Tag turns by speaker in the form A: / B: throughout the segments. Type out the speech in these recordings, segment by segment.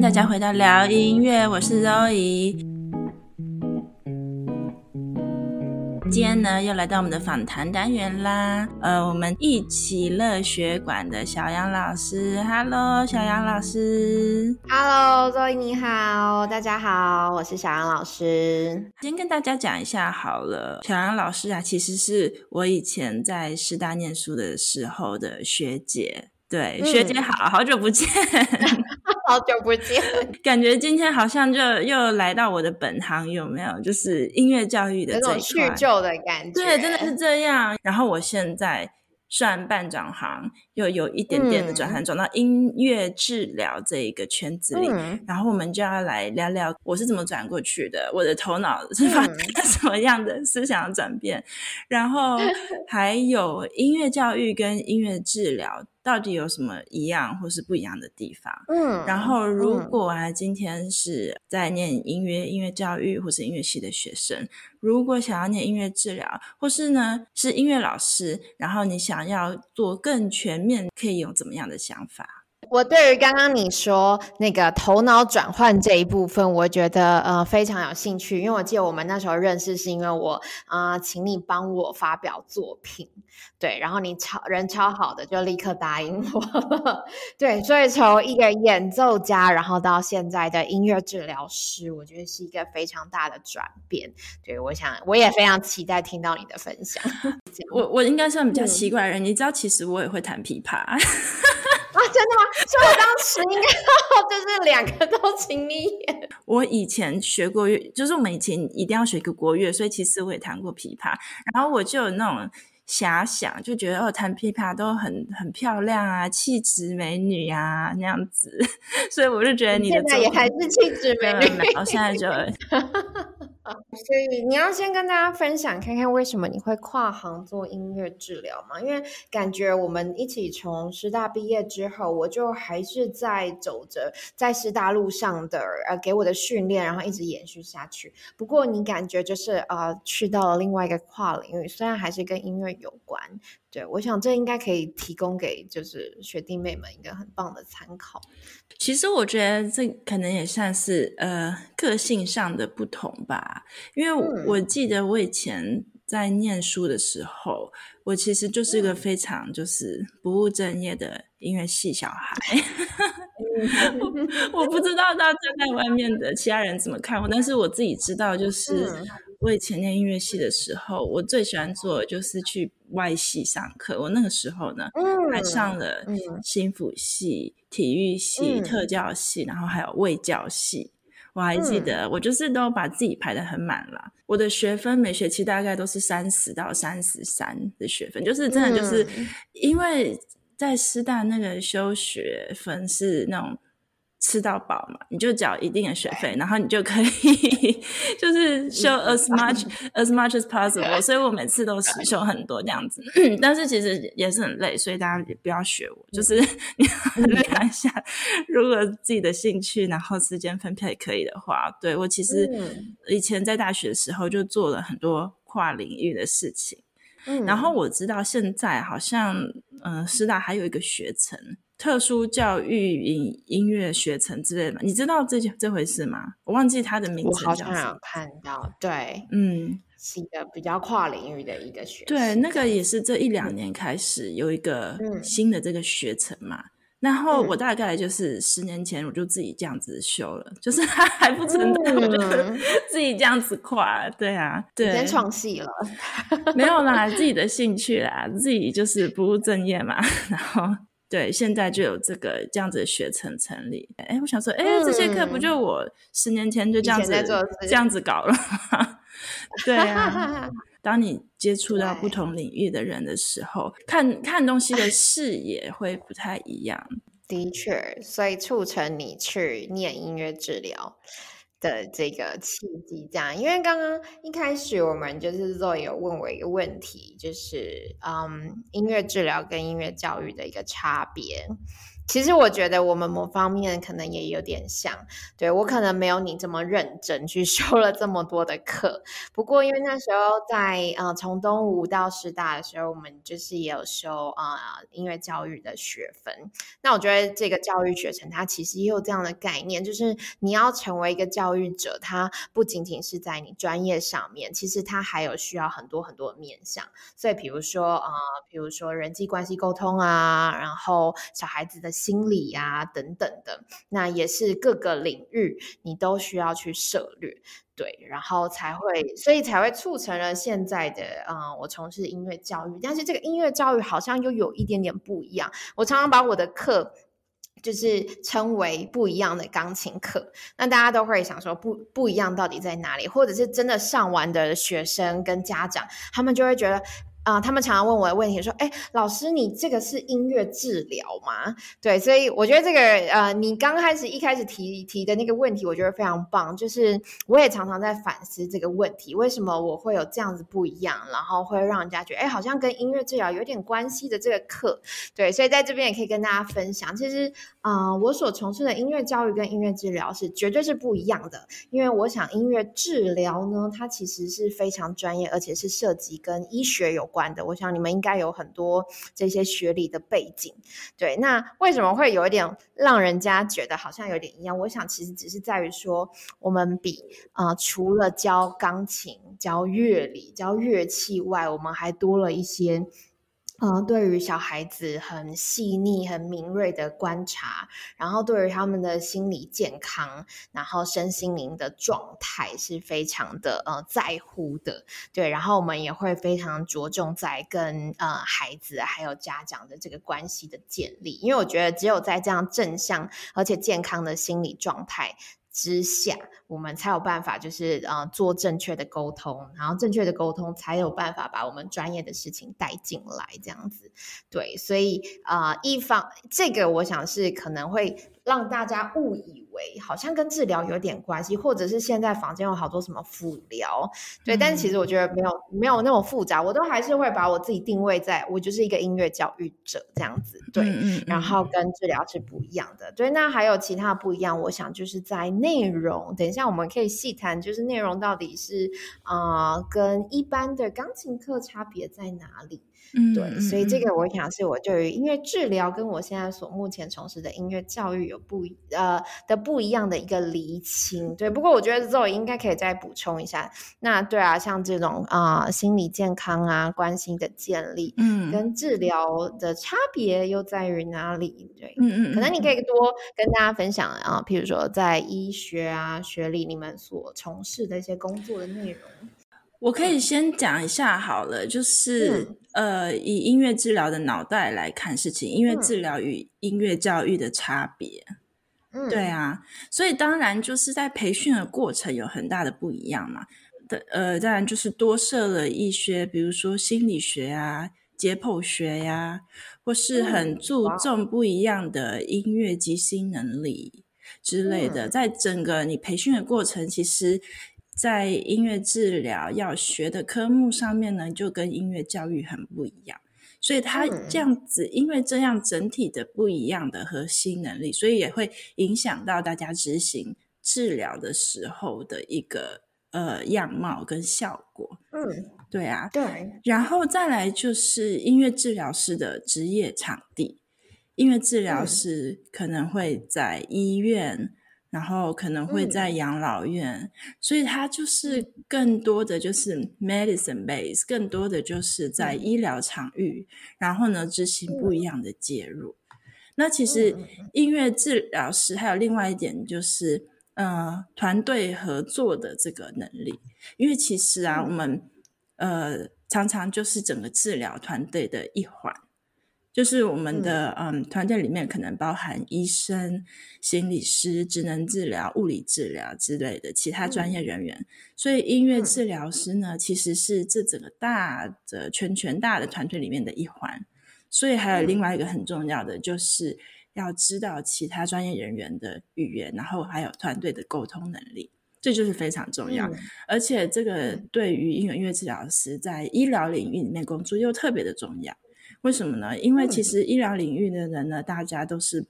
A: 大家回到聊音乐，我是 Zoe。今天呢，又来到我们的访谈单元啦。呃，我们一起乐学馆的小杨老师，Hello，小杨老师
B: ，Hello，Zoe 你好，大家好，我是小杨老师。
A: 先跟大家讲一下好了，小杨老师啊，其实是我以前在师大念书的时候的学姐。对，学姐好，好久不见，
B: 好久不见，
A: 感觉今天好像就又来到我的本行，有没有？就是音乐教育的这种
B: 叙旧的感觉，
A: 对，真的是这样。然后我现在。算半转行，又有一点点的转行，转、嗯、到音乐治疗这一个圈子里、嗯。然后我们就要来聊聊我是怎么转过去的，我的头脑是发生什么样的思想转变、嗯，然后 还有音乐教育跟音乐治疗到底有什么一样或是不一样的地方。嗯，然后如果啊，今天是在念音乐、音乐教育或是音乐系的学生。如果想要念音乐治疗，或是呢是音乐老师，然后你想要做更全面，可以有怎么样的想法？
B: 我对于刚刚你说那个头脑转换这一部分，我觉得呃非常有兴趣，因为我记得我们那时候认识是因为我啊、呃、请你帮我发表作品，对，然后你超人超好的，就立刻答应我了，对，所以从一个演奏家，然后到现在的音乐治疗师，我觉得是一个非常大的转变。对，我想我也非常期待听到你的分享。
A: 我我应该算比较奇怪的人，嗯，你知道，其实我也会弹琵琶。
B: 啊，真的吗？所以我当时应该 就是两个都请你演。
A: 我以前学过乐，就是我们以前一定要学个国乐，所以其实我也弹过琵琶。然后我就有那种遐想，就觉得哦，弹琵琶都很很漂亮啊，气质美女啊那样子。所以我就觉得你的
B: 现在也还是气质美女。
A: 然后现在就。
B: 所以你要先跟大家分享，看看为什么你会跨行做音乐治疗吗？因为感觉我们一起从师大毕业之后，我就还是在走着在师大路上的呃给我的训练，然后一直延续下去。不过你感觉就是呃去到了另外一个跨领域，虽然还是跟音乐有关。对，我想这应该可以提供给就是学弟妹们一个很棒的参考。
A: 其实我觉得这可能也算是呃个性上的不同吧，因为我，记得我以前在念书的时候，我其实就是一个非常就是不务正业的音乐系小孩。我，我不知道大家在外面的其他人怎么看我，但是我自己知道就是。嗯我以前念音乐系的时候，我最喜欢做的就是去外系上课。我那个时候呢，嗯、还上了心辅系、体育系、嗯、特教系，然后还有卫教系。我还记得，我就是都把自己排的很满了。我的学分每学期大概都是三十到三十三的学分，就是真的就是因为在师大那个修学分是那种。吃到饱嘛，你就缴一定的学费，然后你就可以 就是修 as much as much as possible。所以我每次都是修很多这样子，但是其实也是很累，所以大家也不要学我，就是 你要看一下，如果自己的兴趣然后时间分配可以的话，对，我其实以前在大学的时候就做了很多跨领域的事情。然后我知道现在好像嗯、呃，师大还有一个学程。特殊教育音音乐学程之类的，你知道这这回事吗？我忘记他的名字。
B: 我好像有看到，对，
A: 嗯，
B: 是一个比较跨领域的一个学程。
A: 对，那个也是这一两年开始有一个新的这个学程嘛。嗯、然后我大概就是十年前我就自己这样子修了，嗯、就是他还不存在，我就 自己这样子跨。对啊，对，
B: 先创戏了，
A: 没有啦，自己的兴趣啦，自己就是不务正业嘛，然后。对，现在就有这个这样子的学程成立。哎，我想说，哎，这些课不就我十年前就这样子这样子搞了吗？对啊，当你接触到不同领域的人的时候，看看东西的视野会不太一样。
B: 的确，所以促成你去念音乐治疗。的这个契机，这样，因为刚刚一开始我们就是 Zoe 有问我一个问题，就是嗯，音乐治疗跟音乐教育的一个差别。其实我觉得我们某方面可能也有点像，对，我可能没有你这么认真去 修了这么多的课。不过因为那时候在呃从东吴到师大的时候，我们就是也有修啊、呃、音乐教育的学分。那我觉得这个教育学程它其实也有这样的概念，就是你要成为一个教育者，它不仅仅是在你专业上面，其实它还有需要很多很多的面向。所以比如说啊、呃，比如说人际关系沟通啊，然后小孩子的。心理呀、啊，等等的，那也是各个领域你都需要去涉猎，对，然后才会，所以才会促成了现在的，嗯、呃，我从事音乐教育，但是这个音乐教育好像又有一点点不一样。我常常把我的课就是称为不一样的钢琴课，那大家都会想说不不一样到底在哪里？或者是真的上完的学生跟家长，他们就会觉得。啊、他们常常问我的问题说：“哎，老师，你这个是音乐治疗吗？”对，所以我觉得这个呃，你刚开始一开始提提的那个问题，我觉得非常棒。就是我也常常在反思这个问题，为什么我会有这样子不一样，然后会让人家觉得哎，好像跟音乐治疗有点关系的这个课。对，所以在这边也可以跟大家分享，其实啊、我所从事的音乐教育跟音乐治疗是绝对是不一样的。因为我想音乐治疗呢，它其实是非常专业，而且是涉及跟医学有关。的，我想你们应该有很多这些学历的背景，对，那为什么会有一点让人家觉得好像有点一样？我想其实只是在于说，我们比啊、除了教钢琴、教乐理、教乐器外，我们还多了一些。嗯，对于小孩子很细腻、很敏锐的观察，然后对于他们的心理健康，然后身心灵的状态是非常的呃在乎的。对，然后我们也会非常着重在跟呃孩子还有家长的这个关系的建立，因为我觉得只有在这样正向而且健康的心理状态之下，我们才有办法，就是呃做正确的沟通，然后正确的沟通才有办法把我们专业的事情带进来，这样子。对，所以啊、呃，一方这个我想是可能会让大家误以。好像跟治疗有点关系，或者是现在房间有好多什么辅疗，对，嗯、但是其实我觉得没有没有那么复杂，我都还是会把我自己定位在我就是一个音乐教育者这样子，对，嗯嗯嗯，然后跟治疗是不一样的，对，那还有其他不一样，我想就是在内容，等一下我们可以细谈，就是内容到底是啊、呃、跟一般的钢琴课差别在哪里？嗯，对，所以这个我想是我对于音乐治疗跟我现在所目前从事的音乐教育有不呃的不一样的一个厘清。对，不过我觉得 Zoe 应该可以再补充一下。那对啊，像这种啊、呃、心理健康啊关心的建立，嗯，跟治疗的差别又在于哪里？对，嗯嗯，可能你可以多跟大家分享啊，譬如说在医学啊学历你们所从事的一些工作的内容。
A: 我可以先讲一下好了，就是、嗯、呃，以音乐治疗的脑袋来看事情，音乐治疗与音乐教育的差别。嗯，对啊，所以当然就是在培训的过程有很大的不一样嘛。的呃，当然就是多设了一些，比如说心理学啊、解剖学呀、啊，或是很注重不一样的音乐即兴能力之类的。嗯、在整个你培训的过程，其实。在音乐治疗要学的科目上面呢，就跟音乐教育很不一样，所以它这样子，因为这样整体的不一样的核心能力，所以也会影响到大家执行治疗的时候的一个呃样貌跟效果。嗯，对啊，对。然后再来就是音乐治疗师的职业场地，音乐治疗师可能会在医院。然后可能会在养老院，嗯、所以它就是更多的就是 medicine base，更多的就是在医疗场域，嗯、然后呢执行不一样的介入。嗯、那其实音乐治疗师还有另外一点就是，呃，团队合作的这个能力，因为其实啊，嗯、我们呃常常就是整个治疗团队的一环。就是我们的嗯，团队里面可能包含医生、心理师、职能治疗、物理治疗之类的其他专业人员，所以音乐治疗师呢，其实是这整个大的全全大的团队里面的一环。所以还有另外一个很重要的，就是要知道其他专业人员的语言，然后还有团队的沟通能力，这就是非常重要。而且这个对于音乐音乐治疗师在医疗领域里面工作又特别的重要。为什么呢？因为其实医疗领域的人呢，大家都是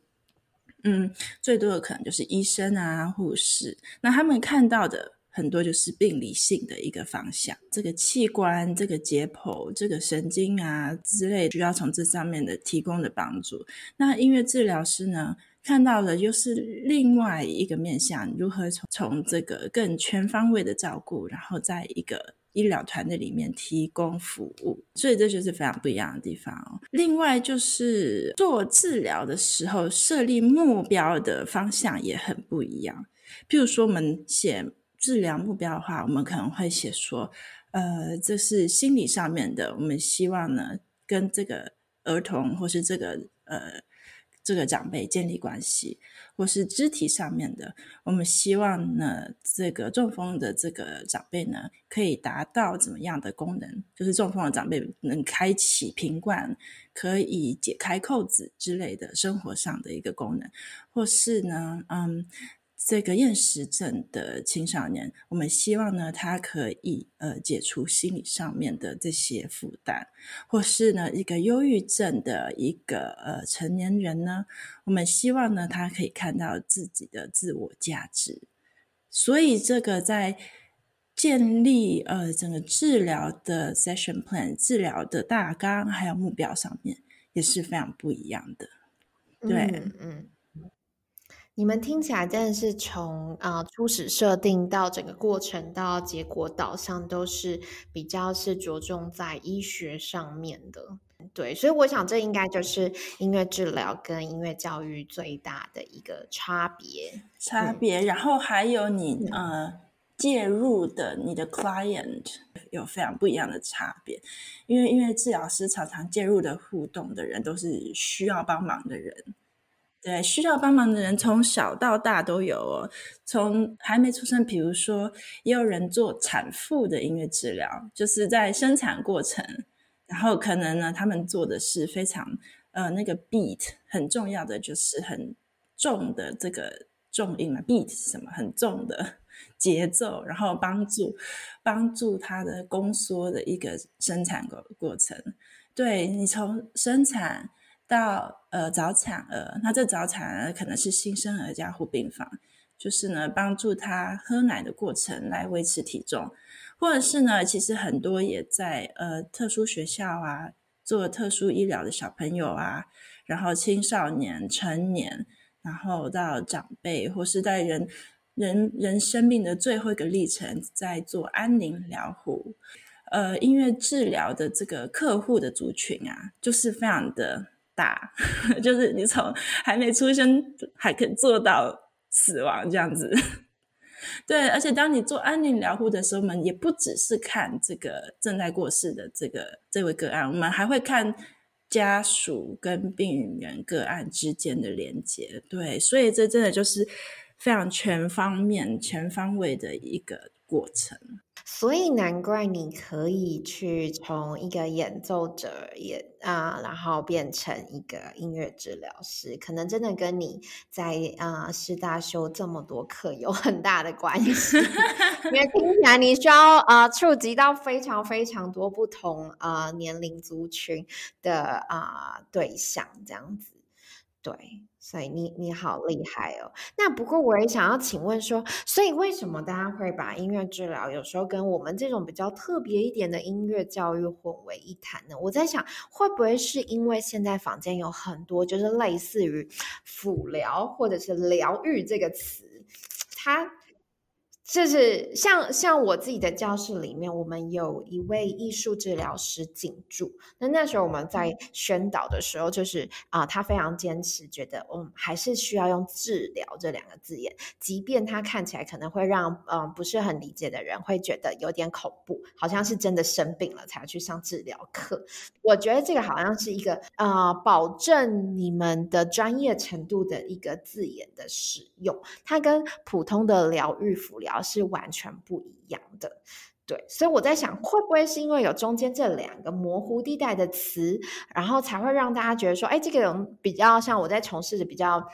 A: 嗯，最多的可能就是医生啊、护士，那他们看到的很多就是病理性的一个方向，这个器官、这个解剖、这个神经啊之类，需要从这上面的提供的帮助。那音乐治疗师呢，看到的又是另外一个面向，如何从从这个更全方位的照顾，然后在一个医疗团队里面提供服务，所以这就是非常不一样的地方哦。另外就是做治疗的时候，设立目标的方向也很不一样。譬如说，我们写治疗目标的话，我们可能会写说，呃，这是心理上面的，我们希望呢，跟这个儿童或是这个呃。这个长辈建立关系，或是肢体上面的，我们希望呢，这个中风的这个长辈呢，可以达到怎么样的功能？就是中风的长辈能开启瓶罐，可以解开扣子之类的生活上的一个功能，或是呢，嗯。这个厌食症的青少年，我们希望呢，他可以呃解除心理上面的这些负担，或是呢，一个忧郁症的一个呃成年人呢，我们希望呢，他可以看到自己的自我价值。所以，这个在建立呃整个治疗的 session plan、治疗的大纲还有目标上面，也是非常不一样的。对，嗯。
B: 你们听起来真的是从啊、呃、初始设定到整个过程到结果导向都是比较是着重在医学上面的，对，所以我想这应该就是音乐治疗跟音乐教育最大的一个差别。
A: 差别，嗯、然后还有你呃介入的你的 client 有非常不一样的差别，因为音乐治疗师常常介入的互动的人都是需要帮忙的人。对，需要帮忙的人从小到大都有哦。从还没出生，比如说，也有人做产妇的音乐治疗，就是在生产过程，然后可能呢，他们做的是非常呃那个 beat 很重要的，就是很重的这个重音嘛，beat 是什么？很重的 节奏，然后帮助帮助他的宫缩的一个生产过过程。对，你从生产。到呃早产儿，那这早产儿可能是新生儿加护病房，就是呢帮助他喝奶的过程来维持体重，或者是呢其实很多也在呃特殊学校啊做特殊医疗的小朋友啊，然后青少年、成年，然后到长辈，或是在人人人生命的最后一个历程，在做安宁疗护，呃音乐治疗的这个客户的族群啊，就是非常的。大，就是你从还没出生还可以做到死亡这样子，对。而且当你做安宁疗护的时候，我们也不只是看这个正在过世的这个这位个案，我们还会看家属跟病人个案之间的连接。对，所以这真的就是非常全方面、全方位的一个过程。
B: 所以难怪你可以去从一个演奏者演啊，然后变成一个音乐治疗师，可能真的跟你在啊师大修这么多课有很大的关系。因为听起来你需要啊触及到非常非常多不同啊年龄族群的啊对象，这样子，对。所以你你好厉害哦！那不过我也想要请问说，所以为什么大家会把音乐治疗有时候跟我们这种比较特别一点的音乐教育混为一谈呢？我在想，会不会是因为现在坊间有很多就是类似于辅疗或者是疗愈这个词，它。就是像像我自己的教室里面，我们有一位艺术治疗师进驻。那那时候我们在宣导的时候，就是啊、呃，他非常坚持，觉得嗯还是需要用治疗这两个字眼，即便他看起来可能会让嗯、呃、不是很理解的人会觉得有点恐怖，好像是真的生病了才要去上治疗课。我觉得这个好像是一个啊、呃，保证你们的专业程度的一个字眼的使用，它跟普通的疗愈辅疗。是完全不一样的，对，所以我在想，会不会是因为有中间这两个模糊地带的词，然后才会让大家觉得说，哎，这个人比较像我在从事的比较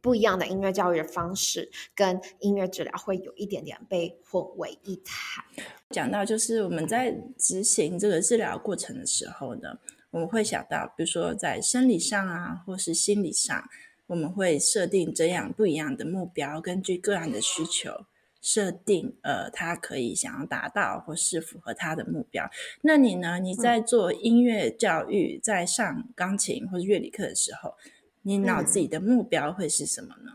B: 不一样的音乐教育的方式，跟音乐治疗会有一点点被混为一谈。
A: 讲到就是我们在执行这个治疗过程的时候呢，我们会想到，比如说在生理上啊，或是心理上。我们会设定这样不一样的目标，根据个案的需求设定，呃，他可以想要达到或是符合他的目标。那你呢？你在做音乐教育，在上钢琴或者乐理课的时候，你脑子里的目标会是什么呢？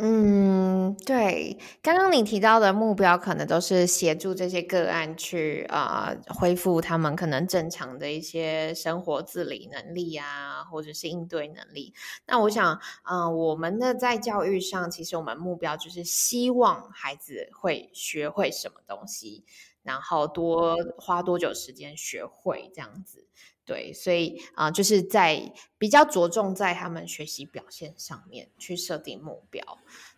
B: 嗯，对，刚刚你提到的目标可能都是协助这些个案去啊、恢复他们可能正常的一些生活自理能力啊，或者是应对能力。那我想，嗯、我们的在教育上，其实我们目标就是希望孩子会学会什么东西，然后多花多久时间学会这样子。对，所以啊、呃，就是在比较着重在他们学习表现上面去设定目标。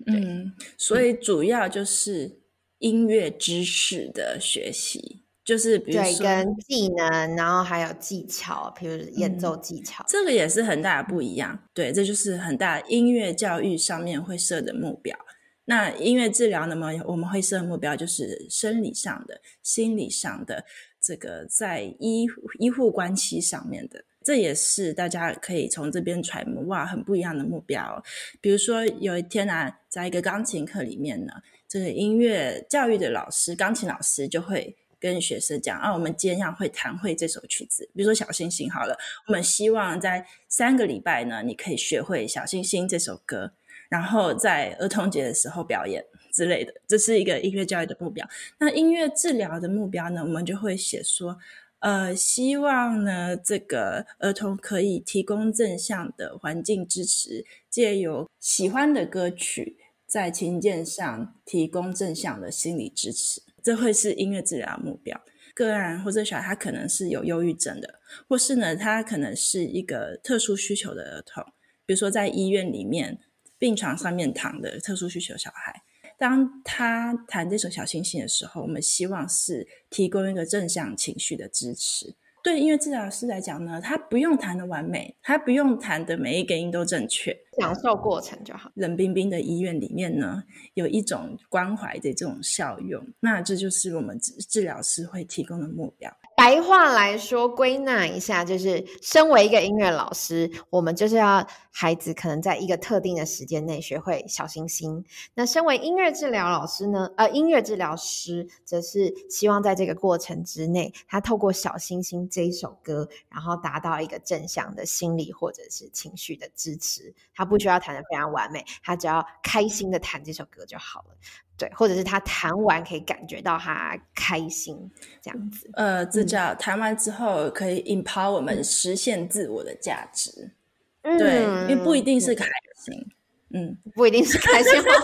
A: 嗯，所以主要就是音乐知识的学习，嗯、就是比如说
B: 对跟技能，然后还有技巧，比如演奏技巧、嗯，
A: 这个也是很大的不一样。对，这就是很大音乐教育上面会设的目标。那音乐治疗呢？么我们会设目标就是生理上的、心理上的。这个在医医护关系上面的，这也是大家可以从这边揣摩哇，很不一样的目标。比如说有一天啊，在一个钢琴课里面呢，这个音乐教育的老师，钢琴老师就会跟学生讲啊，我们今天要会弹会这首曲子，比如说小星星好了，我们希望在三个礼拜呢，你可以学会小星星这首歌，然后在儿童节的时候表演。之类的，这是一个音乐教育的目标。那音乐治疗的目标呢？我们就会写说，呃，希望呢，这个儿童可以提供正向的环境支持，借由喜欢的歌曲，在琴键上提供正向的心理支持。这会是音乐治疗目标。个案或者小孩，他可能是有忧郁症的，或是呢，他可能是一个特殊需求的儿童，比如说在医院里面病床上面躺的特殊需求小孩。当他弹这首小星星的时候，我们希望是提供一个正向情绪的支持。对音乐治疗师来讲呢，他不用弹的完美，他不用弹的每一个音都正确，
B: 享受过程就好。
A: 冷冰冰的医院里面呢，有一种关怀的这种效用，那这就是我们治治疗师会提供的目标。
B: 白话来说，归纳一下，就是身为一个音乐老师，我们就是要孩子可能在一个特定的时间内学会小星星。那身为音乐治疗老师呢，呃，音乐治疗师则是希望在这个过程之内，他透过小星星这一首歌，然后达到一个正向的心理或者是情绪的支持。他不需要弹得非常完美，他只要开心的弹这首歌就好了。对，或者是他弹完可以感觉到他开心这样子。
A: 呃，这叫弹完之后可以 empower 我们实现自我的价值。嗯、对，因为不一定是开心，嗯，
B: 不一定是开心。对
A: 呀，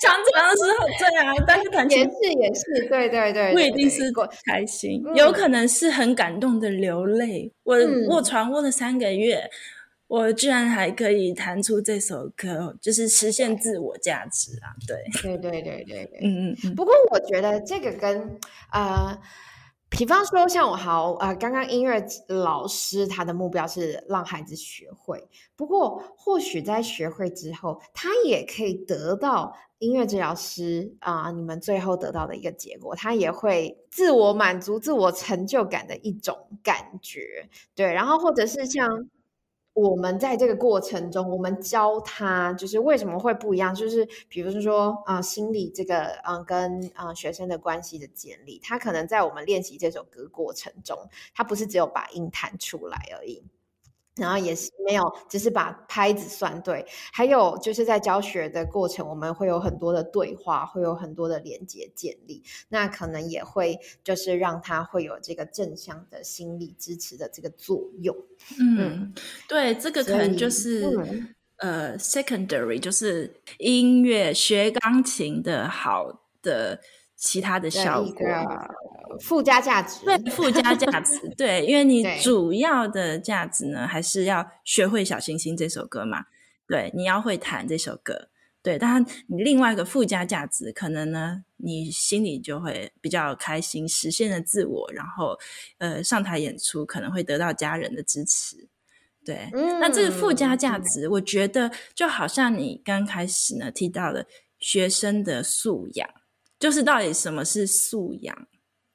A: 常常的时候对啊，但是弹琴
B: 也是也是，对对对，
A: 不一定是开心，有可能是很感动的流泪。我卧床卧了三个月。我居然还可以弹出这首歌，就是实现自我价值啊！对，
B: 对，对，对，对，对，
A: 嗯嗯嗯。
B: 不过我觉得这个跟呃，比方说像我好呃，刚刚音乐老师他的目标是让孩子学会，不过或许在学会之后，他也可以得到音乐治疗师啊、呃，你们最后得到的一个结果，他也会自我满足、自我成就感的一种感觉。对，然后或者是像。我们在这个过程中，我们教他就是为什么会不一样，就是比如说啊、心理这个嗯、跟啊、学生的关系的建立，他可能在我们练习这首歌过程中，他不是只有把音弹出来而已。然后也是没有，只是把拍子算对。还有就是在教学的过程，我们会有很多的对话，会有很多的连接建立。那可能也会就是让他会有这个正向的心理支持的这个作用。
A: 嗯，嗯对，这个可能就是、嗯、呃，secondary，就是音乐学钢琴的好的。其他的效果，
B: 附加价值，
A: 对，附加价值，对，因为你主要的价值呢，还是要学会《小星星》这首歌嘛，对，你要会弹这首歌，对，当然你另外一个附加价值，可能呢，你心里就会比较开心，实现了自我，然后呃，上台演出可能会得到家人的支持，对，嗯、那这个附加价值，我觉得就好像你刚开始呢提到的学生的素养。就是到底什么是素养，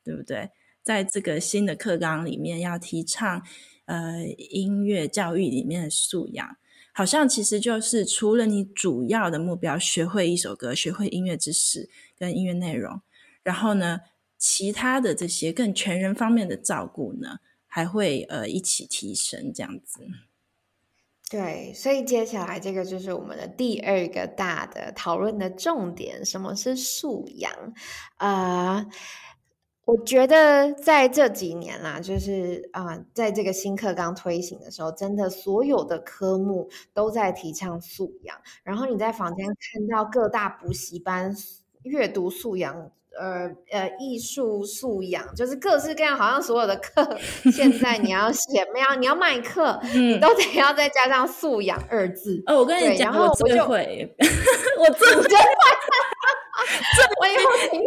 A: 对不对？在这个新的课纲里面要提倡呃音乐教育里面的素养，好像其实就是除了你主要的目标学会一首歌、学会音乐知识跟音乐内容，然后呢，其他的这些更全人方面的照顾呢，还会呃一起提升这样子。
B: 对，所以接下来这个就是我们的第二个大的讨论的重点，什么是素养？啊、呃，我觉得在这几年啦，就是啊、在这个新课纲推行的时候，真的所有的科目都在提倡素养。然后你在坊间看到各大补习班阅读素养。呃呃，艺术素养就是各式各样，好像所有的课，现在你要写，没有你要卖课，嗯、你都得要再加上素养二字。
A: 哦，我跟你讲，然后我最会，我最会，我以后最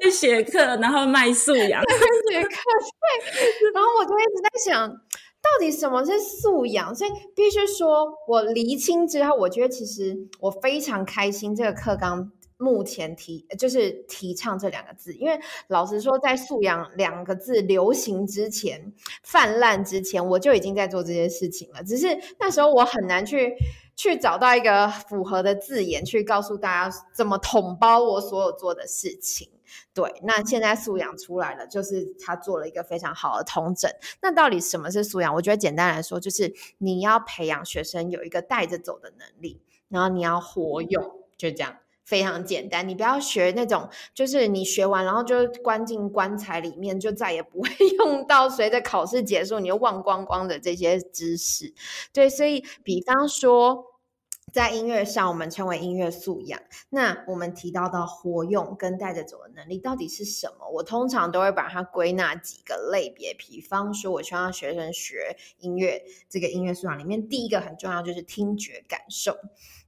A: 会写课，然后卖素养，
B: 最会写课，对。然后我就一直在想，到底什么是素养？所以必须说，我厘清之后，我觉得其实我非常开心，这个课纲。目前提就是提倡这两个字，因为老实说，在素养两个字流行之前、泛滥之前，我就已经在做这些事情了。只是那时候我很难去去找到一个符合的字眼，去告诉大家怎么统包我所有做的事情。对，那现在素养出来了，就是他做了一个非常好的统整。那到底什么是素养？我觉得简单来说，就是你要培养学生有一个带着走的能力，然后你要活用，就这样。非常简单，你不要学那种，就是你学完然后就关进棺材里面，就再也不会 用到。随着考试结束，你又忘光光的这些知识。对，所以比方说，在音乐上，我们称为音乐素养。那我们提到的活用跟带着走的能力到底是什么？我通常都会把它归纳几个类别。比方说，我希望学生学音乐，这个音乐素养里面，第一个很重要就是听觉感受。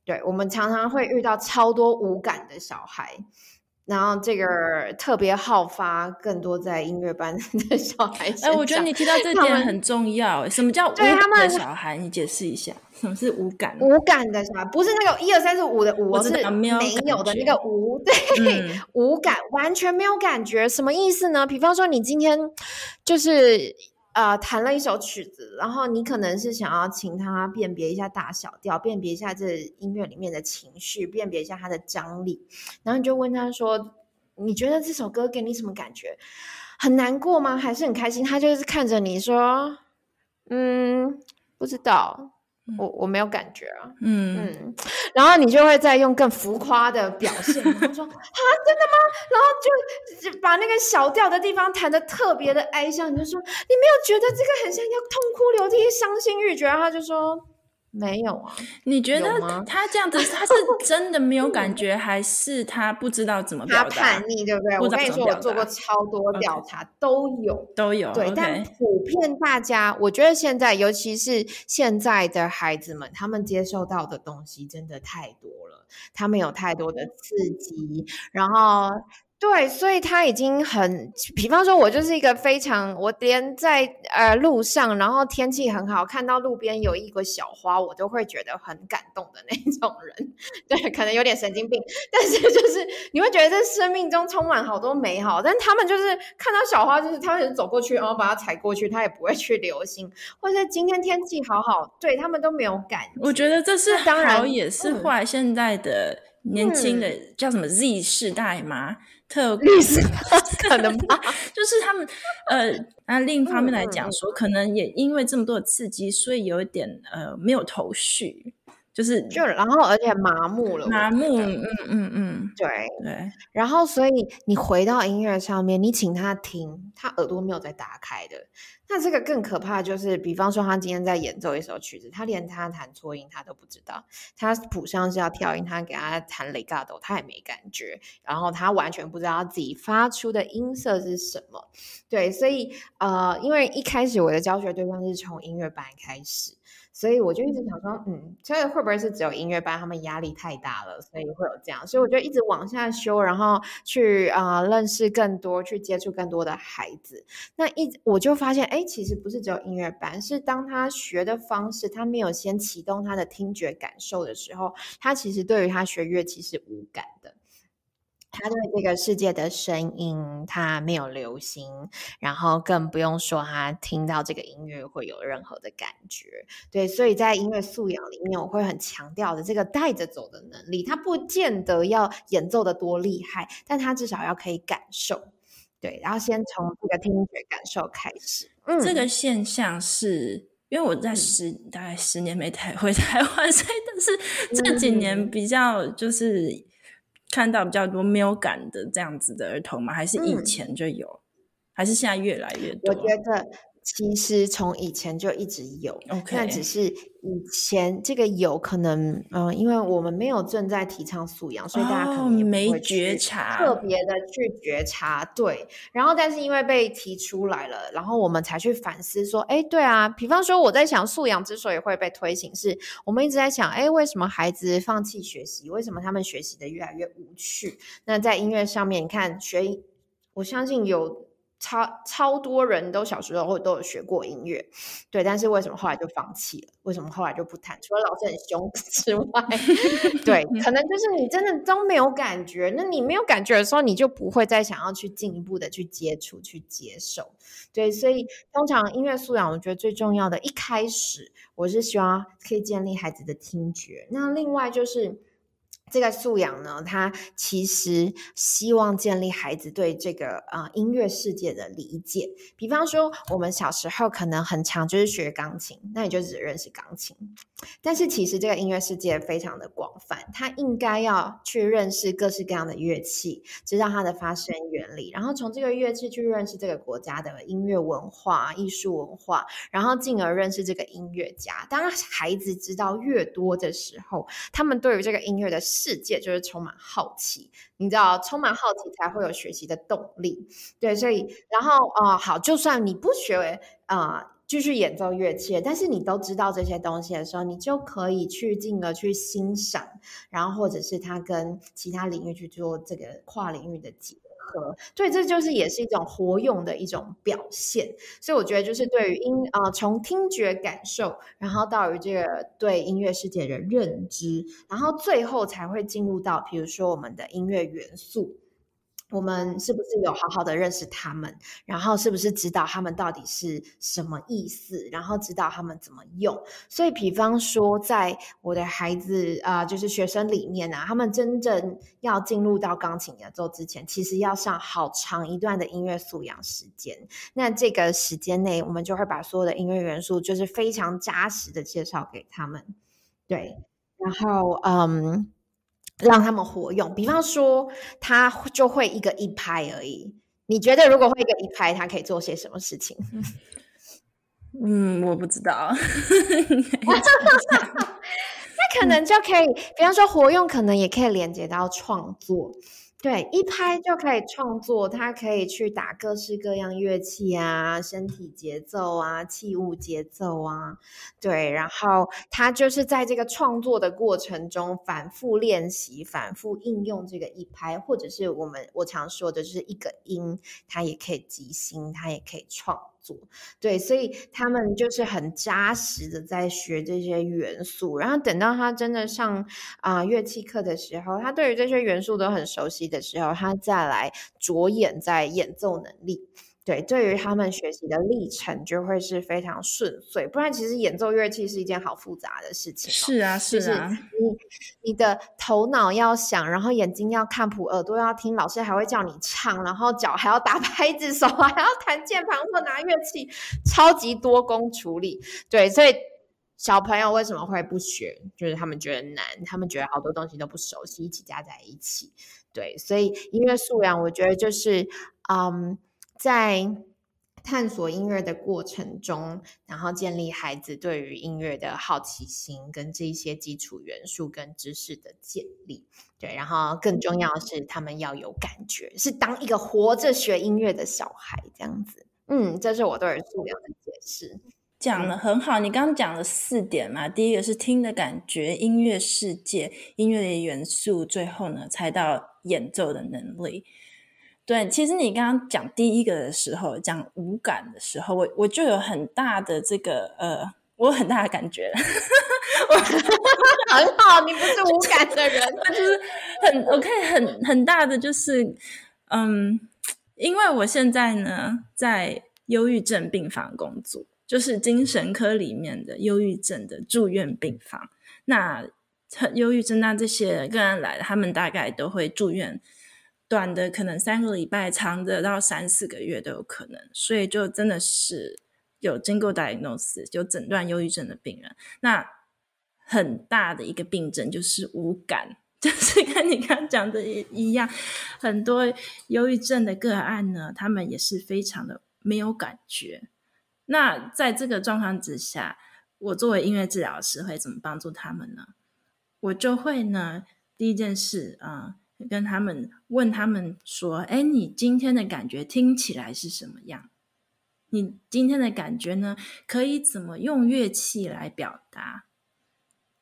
B: 对，我们常常会遇到超多无感的小孩，然后这个特别好发，更多在音乐班 的小孩。哎，
A: 我觉得你提到这点很重要。什么叫无感的小孩？你解释一下，什么是无感？
B: 无感的小孩不是那个一二三四五的五，是没有的那个无。对，嗯、无感，完全没有感觉。什么意思呢？比方说，你今天就是。呃，弹了一首曲子，然后你可能是想要请他辨别一下大小调，辨别一下这音乐里面的情绪，辨别一下它的张力，然后你就问他说：“你觉得这首歌给你什么感觉？很难过吗？还是很开心？”他就是看着你说：“嗯，不知道。”我我没有感觉啊，嗯嗯，然后你就会再用更浮夸的表现，然后说 啊，真的吗？然后就就把那个小调的地方弹得特别的哀伤，你就说你没有觉得这个很像要痛哭流涕、伤心欲绝？然后他就说。没有啊？
A: 你觉得他这样子，他是 真的没有感觉，还是他不知道怎么表达？
B: 他叛逆，对不对？我跟你说，我做过超多调查，都有，
A: 都有。
B: 对，但普遍大家，我觉得现在，尤其是现在的孩子们，他们接受到的东西真的太多了，他们有太多的刺激，然后。对，所以他已经很，比方说，我就是一个非常，我连在呃路上，然后天气很好，看到路边有一个小花，我都会觉得很感动的那种人。对，可能有点神经病，但是就是你会觉得这生命中充满好多美好。但他们就是看到小花，就是他们走过去，然后把它踩过去，他也不会去留心。或者今天天气好好，对他们都没有感。
A: 我觉得这是好也是坏。现在的年轻的、嗯、叫什么 Z 世代吗？特律师 可能吧，就是他们呃，那另一方面来讲说，可能也因为这么多的刺激，所以有一点呃没有头绪，就是
B: 就然后而且麻木了，
A: 麻木，嗯嗯嗯，
B: 对。对，然后所以你回到音乐上面，你请他听，他耳朵没有在打开的。那这个更可怕，就是比方说他今天在演奏一首曲子，他连他弹错音他都不知道，他谱上是要跳音，他给他弹雷嘎斗他也没感觉，然后他完全不知道自己发出的音色是什么。对，所以呃，因为一开始我的教学对象是从音乐班开始。所以我就一直想说，嗯，所以会不会是只有音乐班他们压力太大了，所以会有这样？所以我就一直往下修，然后去啊、呃、认识更多，去接触更多的孩子。那一我就发现，哎，其实不是只有音乐班，是当他学的方式，他没有先启动他的听觉感受的时候，他其实对于他学乐器是无感的。他对这个世界的声音，他没有留心，然后更不用说他听到这个音乐会有任何的感觉。对，所以在音乐素养里面，我会很强调的这个带着走的能力。他不见得要演奏的多厉害，但他至少要可以感受。对，然后先从这个听觉感受开始。
A: 嗯，这个现象是因为我在十、嗯、大概十年没台回台湾，所以但是这几年比较就是。看到比较多没有感的这样子的儿童吗？还是以前就有？嗯、还是现在越来越多？
B: 我觉得其实从以前就一直有，OK，那只是以前这个有可能，嗯、呃，因为我们没有正在提倡素养，所以大家可能也
A: 没觉察，
B: 特别的去觉察。对，然后但是因为被提出来了，然后我们才去反思说，哎，对啊，比方说我在想素养之所以会被推行，是我们一直在想，哎，为什么孩子放弃学习？为什么他们学习的越来越无趣？那在音乐上面，你看学，我相信有。超超多人都小时候都有学过音乐，对，但是为什么后来就放弃了？为什么后来就不弹？除了老师很凶之外，对，可能就是你真的都没有感觉。那你没有感觉的时候，你就不会再想要去进一步的去接触、去接受。对，所以通常音乐素养，我觉得最重要的一开始，我是希望可以建立孩子的听觉。那另外就是。这个素养呢，他其实希望建立孩子对这个呃音乐世界的理解。比方说，我们小时候可能很常就是学钢琴，那你就只认识钢琴。但是其实这个音乐世界非常的广泛，他应该要去认识各式各样的乐器，知道它的发声原理，然后从这个乐器去认识这个国家的音乐文化、艺术文化，然后进而认识这个音乐家。当孩子知道越多的时候，他们对于这个音乐的世界就是充满好奇，你知道，充满好奇才会有学习的动力。对，所以，然后，啊、好，就算你不学，啊、继续演奏乐器，但是你都知道这些东西的时候，你就可以去进而去欣赏，然后或者是他跟其他领域去做这个跨领域的结合。对，这就是也是一种活用的一种表现，所以我觉得就是对于音啊、从听觉感受，然后到于这个对音乐世界的认知，然后最后才会进入到，比如说我们的音乐元素。我们是不是有好好的认识他们？然后是不是知道他们到底是什么意思？然后知道他们怎么用？所以，比方说，在我的孩子啊、就是学生里面啊，他们真正要进入到钢琴演奏之前，其实要上好长一段的音乐素养时间。那这个时间内，我们就会把所有的音乐元素，就是非常扎实的介绍给他们。对，然后嗯。让他们活用，比方说他就会一个一拍而已。你觉得如果会一个一拍，他可以做些什么事情？
A: 嗯，我不知道。
B: 那可能就可以，比方说活用，可能也可以连接到创作。对，一拍就可以创作，它可以去打各式各样乐器啊，身体节奏啊，器物节奏啊，对，然后它就是在这个创作的过程中反复练习，反复应用这个一拍，或者是我们我常说的就是一个音，它也可以即兴，它也可以创。对，所以他们就是很扎实的在学这些元素，然后等到他真的上啊、乐器课的时候，他对于这些元素都很熟悉的时候，他再来着眼在演奏能力。对，对于他们学习的历程就会是非常顺遂，不然其实演奏乐器是一件好复杂的事情。
A: 是啊，是啊，
B: 你你的头脑要想，然后眼睛要看谱，耳朵要听，老师还会叫你唱，然后脚还要打拍子，手还要弹键盘或拿乐器，超级多工处理。对，所以小朋友为什么会不学？就是他们觉得难，他们觉得好多东西都不熟悉，一起加在一起。对，所以音乐素养，我觉得就是嗯。在探索音乐的过程中，然后建立孩子对于音乐的好奇心，跟这些基础元素跟知识的建立。对，然后更重要的是，他们要有感觉，是当一个活着学音乐的小孩这样子。嗯，这是我对素养的解释。
A: 讲得很好，你刚刚讲了四点嘛，第一个是听的感觉，音乐世界，音乐的元素，最后呢，才到演奏的能力。对，其实你刚刚讲第一个的时候，讲无感的时候，我我就有很大的这个呃，我有很大的感觉，
B: 我 很好，你不是无感的人，
A: 就是很我可以很很大的就是嗯，因为我现在呢在忧郁症病房工作，就是精神科里面的忧郁症的住院病房。那忧郁症那这些个人来了，他们大概都会住院，短的可能三个礼拜，长的到三四个月都有可能，所以就真的是。有经过 diagnosis 就诊断忧郁症的病人，那很大的一个病症就是无感，就是跟你刚刚讲的一一样，很多忧郁症的个案呢，他们也是非常的没有感觉。那在这个状况之下，我作为音乐治疗师会怎么帮助他们呢？我就会呢，第一件事啊、跟他们问他们说：“哎，你今天的感觉听起来是什么样？”你今天的感觉呢？可以怎么用乐器来表达？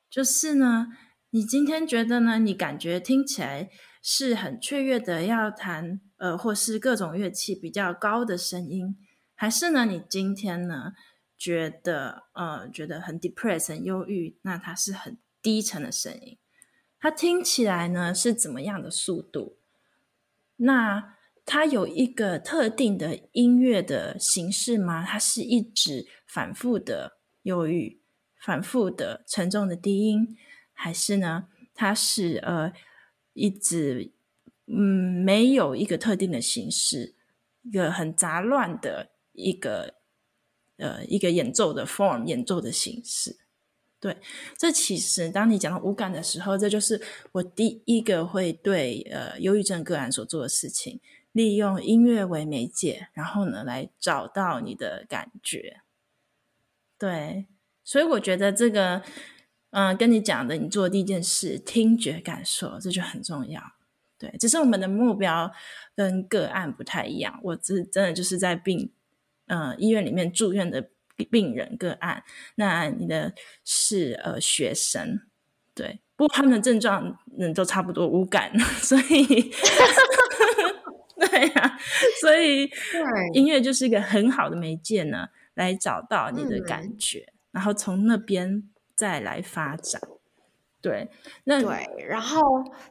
A: 就是呢，你今天觉得呢？你感觉听起来是很雀跃的，要弹呃，或是各种乐器比较高的声音，还是呢？你今天呢觉得呃，觉得很 depressed 很忧郁，那它是很低沉的声音，它听起来呢是怎么样的速度？那？它有一个特定的音乐的形式吗？它是一直反复的忧郁，反复的沉重的低音，还是呢？它是呃一直嗯没有一个特定的形式，一个很杂乱的一个呃一个演奏的 form 演奏的形式。对，这其实当你讲到无感的时候，这就是我第一个会对呃忧郁症个案所做的事情。利用音乐为媒介，然后呢，来找到你的感觉。对，所以我觉得这个，嗯、跟你讲的，你做的第一件事，听觉感受，这就很重要。对，只是我们的目标跟个案不太一样。我这真的就是在病，呃，医院里面住院的病人个案。那你的是呃学生，对，不过他们的症状嗯都差不多无感，所以。对呀、啊，所以音乐就是一个很好的媒介呢，来找到你的感觉，嗯、然后从那边再来发展。对，那
B: 对，然后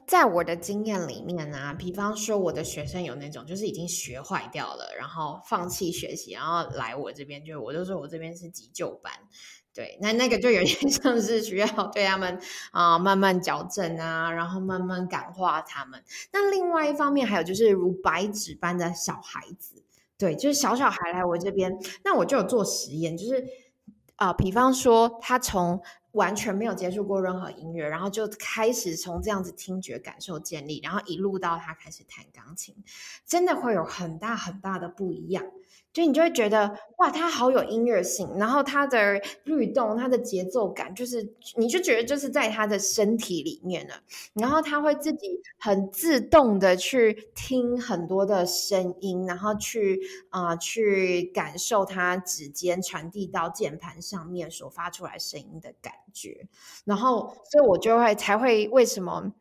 B: 在我的经验里面呢、比方说我的学生有那种就是已经学坏掉了，然后放弃学习，然后来我这边，就我就说我这边是急救班。对，那那个就有点 像是需要对他们啊、慢慢矫正啊，然后慢慢感化他们。那另外一方面还有就是如白纸般的小孩子，对，就是小小孩来我这边，那我就有做实验，就是啊、比方说他从完全没有接触过任何音乐，然后就开始从这样子听觉感受建立，然后一路到他开始弹钢琴，真的会有很大很大的不一样。所以你就会觉得哇，他好有音乐性，然后他的律动、他的节奏感，就是你就觉得就是在他的身体里面了。然后他会自己很自动的去听很多的声音，然后去啊、去感受他指尖传递到键盘上面所发出来声音的感觉。然后，所以我就会才会为什么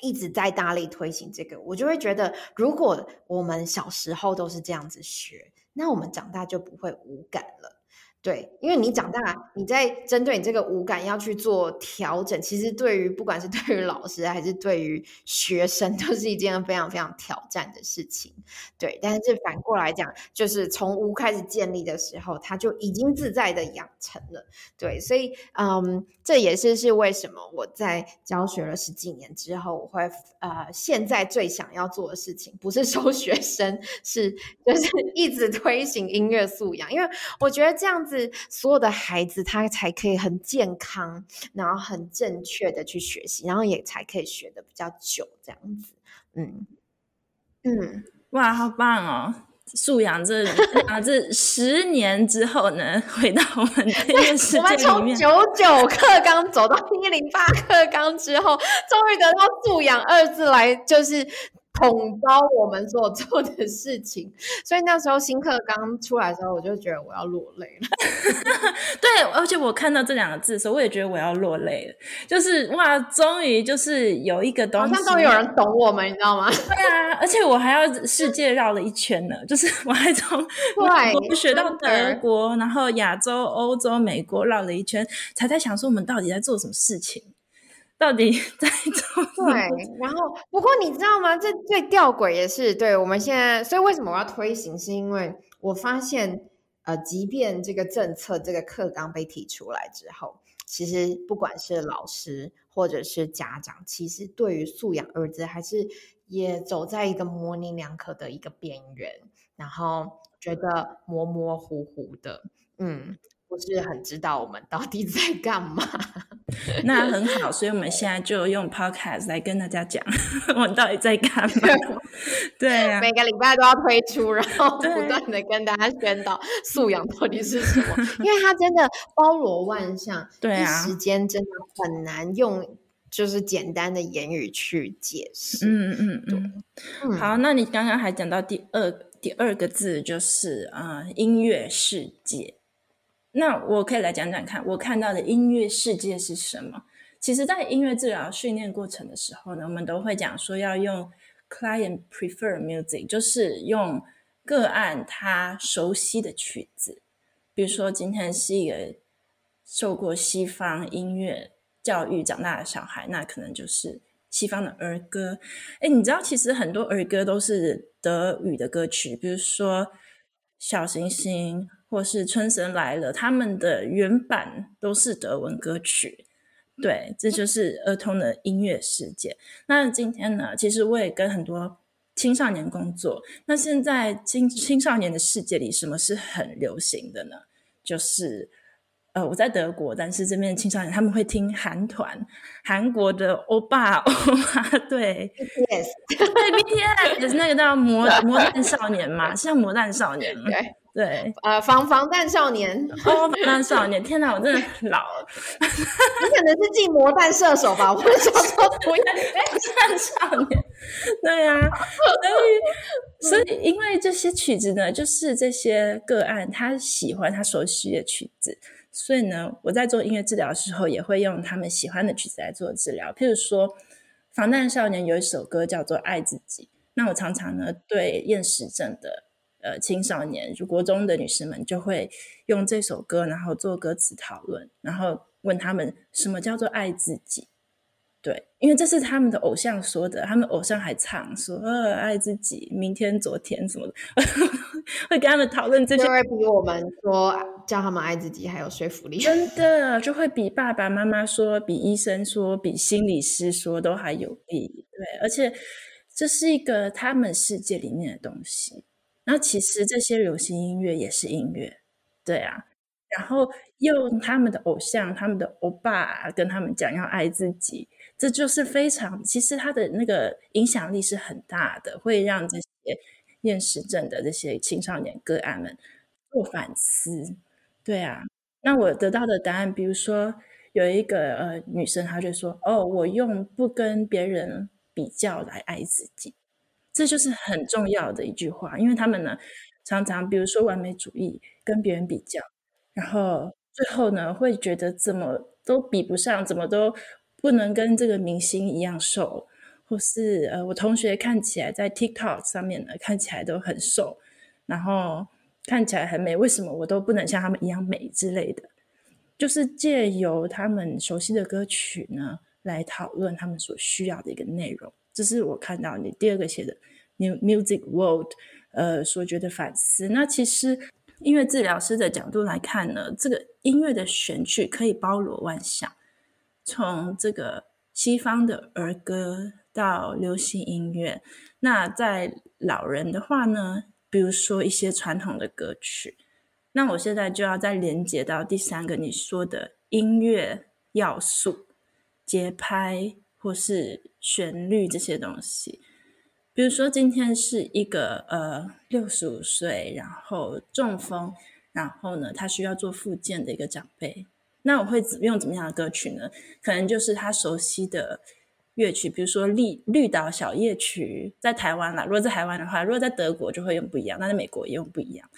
B: 一直在大力推行这个，我就会觉得，如果我们小时候都是这样子学。那我们长大就不会无感了。对，因为你长大，你在针对你这个无感要去做调整，其实对于不管是对于老师还是对于学生，都是一件非常非常挑战的事情。对，但是反过来讲，就是从无开始建立的时候，他就已经自在的养成了。对，所以嗯，这也是是为什么我在教学了十几年之后，我会呃现在最想要做的事情，不是收 学生，是就是一直推行音乐素养，因为我觉得这样子。是所有的孩子，他才可以很健康，然后很正确的去学习，然后也才可以学的比较久，这样子。嗯嗯，
A: 哇，好棒哦！素养这啊，这十年之后呢，回到我们这个世界里面，
B: 我们从九九课纲走到一零八课纲之后，终于得到“素养”二字来，就是。统包我们所做的事情。所以那时候新课刚出来的时候，我就觉得我要落泪了。
A: 对，而且我看到这两个字的时候，我也觉得我要落泪了。就是哇，终于就是有一个东西，
B: 好像都有人懂我们，你知道吗？
A: 对啊，而且我还要世界绕了一圈呢，就是 我还从美国学到德国，然后亚洲、欧洲、美国绕了一圈，才在想说我们到底在做什么事情。到底 在做？
B: 对，然后不过你知道吗？这最吊诡也是，对我们现在，所以为什么我要推行？是因为我发现，呃，即便这个政策、这个课纲被提出来之后，其实不管是老师或者是家长，其实对于素养儿子还是也走在一个模棱两可的一个边缘，然后觉得模模糊糊的，嗯。不是很知道我们到底在干嘛，
A: 那很好，所以我们现在就用 podcast 来跟大家讲我们到底在干嘛。对啊，
B: 每个礼拜都要推出，然后不断的跟大家宣导素养到底是什么，因为它真的包罗万象，
A: 对啊，
B: 时间真的很难用就是简单的言语去解释。
A: 嗯嗯嗯，嗯，好，那你刚刚还讲到第二第二个字就是啊、呃，音乐世界。那我可以来讲讲看，我看到的音乐世界是什么？其实，在音乐治疗训练过程的时候呢，我们都会讲说要用 client prefer music，就是用个案他熟悉的曲子。比如说，今天是一个受过西方音乐教育长大的小孩，那可能就是西方的儿歌。诶，你知道，其实很多儿歌都是德语的歌曲，比如说《小行星》。或是春神来了，他们的原版都是德文歌曲，对，这就是儿童的音乐世界。那今天呢，其实我也跟很多青少年工作。那现在青青少年的世界里，什么是很流行的呢？就是呃，我在德国，但是这边青少年他们会听韩团，韩国的欧巴欧巴，对
B: ，BTS，
A: 对，BTS 那个叫魔 魔弹少年嘛，像魔弹少年，对。对，
B: 呃，防防弹少年，
A: 哦，防弹少年，天哪，我真的老了。
B: 你可能是进魔弹射手吧？我小时候不要 防弹少年。
A: 对呀、啊，所以，所以因为这些曲子呢，就是这些个案他喜欢他熟悉的曲子，所以呢，我在做音乐治疗的时候，也会用他们喜欢的曲子来做治疗。譬如说，防弹少年有一首歌叫做《爱自己》，那我常常呢对厌食症的。呃，青少年，就国中的女士们就会用这首歌，然后做歌词讨论，然后问他们什么叫做爱自己？对，因为这是他们的偶像说的，他们偶像还唱说呃爱自己，明天、昨天什么的，会跟他们讨论这些，
B: 就会比我们说叫他们爱自己还有说服力，
A: 真的就会比爸爸妈妈说、比医生说、比心理师说都还有力。对，而且这是一个他们世界里面的东西。然后其实这些流行音乐也是音乐，对啊。然后用他们的偶像、他们的欧巴跟他们讲要爱自己，这就是非常，其实他的那个影响力是很大的，会让这些厌食症的这些青少年个案们做反思。对啊，那我得到的答案，比如说有一个呃女生，她就说：“哦，我用不跟别人比较来爱自己。”这就是很重要的一句话，因为他们呢，常常比如说完美主义，跟别人比较，然后最后呢，会觉得怎么都比不上，怎么都不能跟这个明星一样瘦，或是呃，我同学看起来在 TikTok 上面呢，看起来都很瘦，然后看起来很美，为什么我都不能像他们一样美之类的？就是借由他们熟悉的歌曲呢，来讨论他们所需要的一个内容。这是我看到你第二个写的 Music World，呃，所觉得反思。那其实音乐治疗师的角度来看呢，这个音乐的选曲可以包罗万象，从这个西方的儿歌到流行音乐。那在老人的话呢，比如说一些传统的歌曲。那我现在就要再连接到第三个你说的音乐要素，节拍。或是旋律这些东西，比如说今天是一个呃六十五岁，然后中风，然后呢他需要做复健的一个长辈，那我会用怎么样的歌曲呢？可能就是他熟悉的乐曲，比如说绿绿岛小夜曲，在台湾啦，如果在台湾的话，如果在德国就会用不一样，但是美国也用不一样。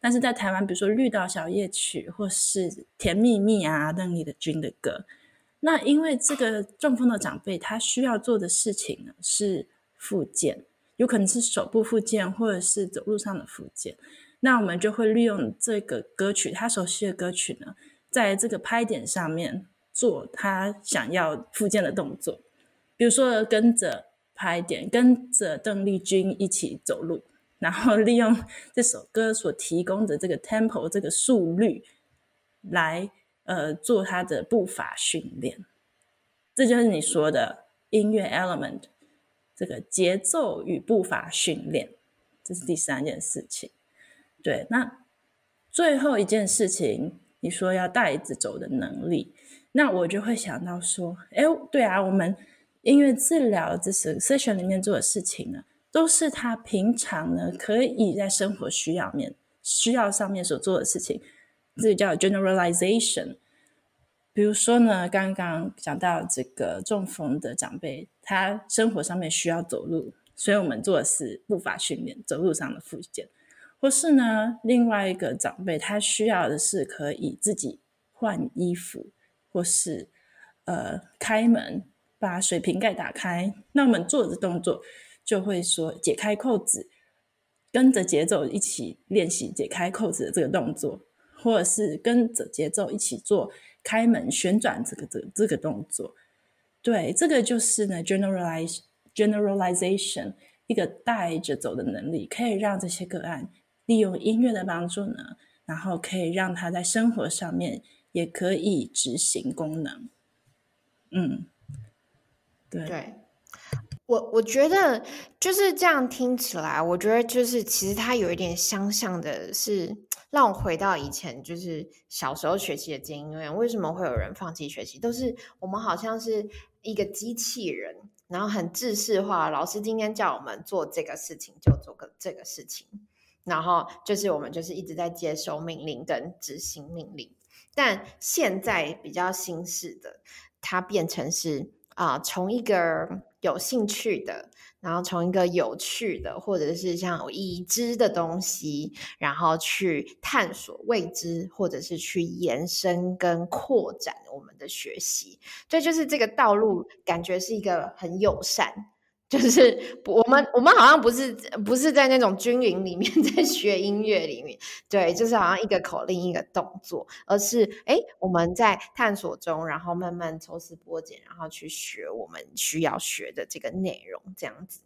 A: 但是在台湾，比如说绿岛小夜曲，或是甜蜜蜜啊，邓丽君的歌，那因为这个中风的长辈，他需要做的事情呢是复健，有可能是手部复健，或者是走路上的复健。那我们就会利用这个歌曲，他熟悉的歌曲呢，在这个拍点上面做他想要复健的动作。比如说，跟着拍点，跟着邓丽君一起走路，然后利用这首歌所提供的这个 tempo 这个速率来呃做他的步伐训练。这就是你说的音乐 element，这个节奏与步伐训练，这是第三件事情。对，那最后一件事情，你说要带着走的能力，那我就会想到说，哎，对啊，我们。音乐治疗这是 session 里面做的事情呢，都是他平常呢可以在生活需要面需要上面所做的事情，这个叫 generalization。比如说呢，刚刚讲到这个中风的长辈，他生活上面需要走路，所以我们做的是步伐训练，走路上的复健。或是呢，另外一个长辈，他需要的是可以自己换衣服，或是呃开门。把水瓶盖打开，那我们做的动作就会说解开扣子，跟着节奏一起练习解开扣子的这个动作，或者是跟着节奏一起做开门旋转这个这个、这个动作。对，这个就是呢 generalize generalization 一个带着走的能力，可以让这些个案利用音乐的帮助呢，然后可以让他在生活上面也可以执行功能。嗯。对，
B: 对，我我觉得就是这样听起来，我觉得就是其实它有一点相像的是，让我回到以前就是小时候学习的经验。为什么会有人放弃学习？都是我们好像是一个机器人，然后很制式化。老师今天叫我们做这个事情，就做个这个事情，然后就是我们就是一直在接受命令跟执行命令。但现在比较新式的，它变成是。啊，从一个有兴趣的，然后从一个有趣的，或者是像已知的东西，然后去探索未知，或者是去延伸跟扩展我们的学习。这就是这个道路，感觉是一个很友善。就是我们，我们好像不是不是在那种军营里面 在学音乐里面，对，就是好像一个口令一个动作，而是哎，我们在探索中，然后慢慢抽丝剥茧，然后去学我们需要学的这个内容，这样子。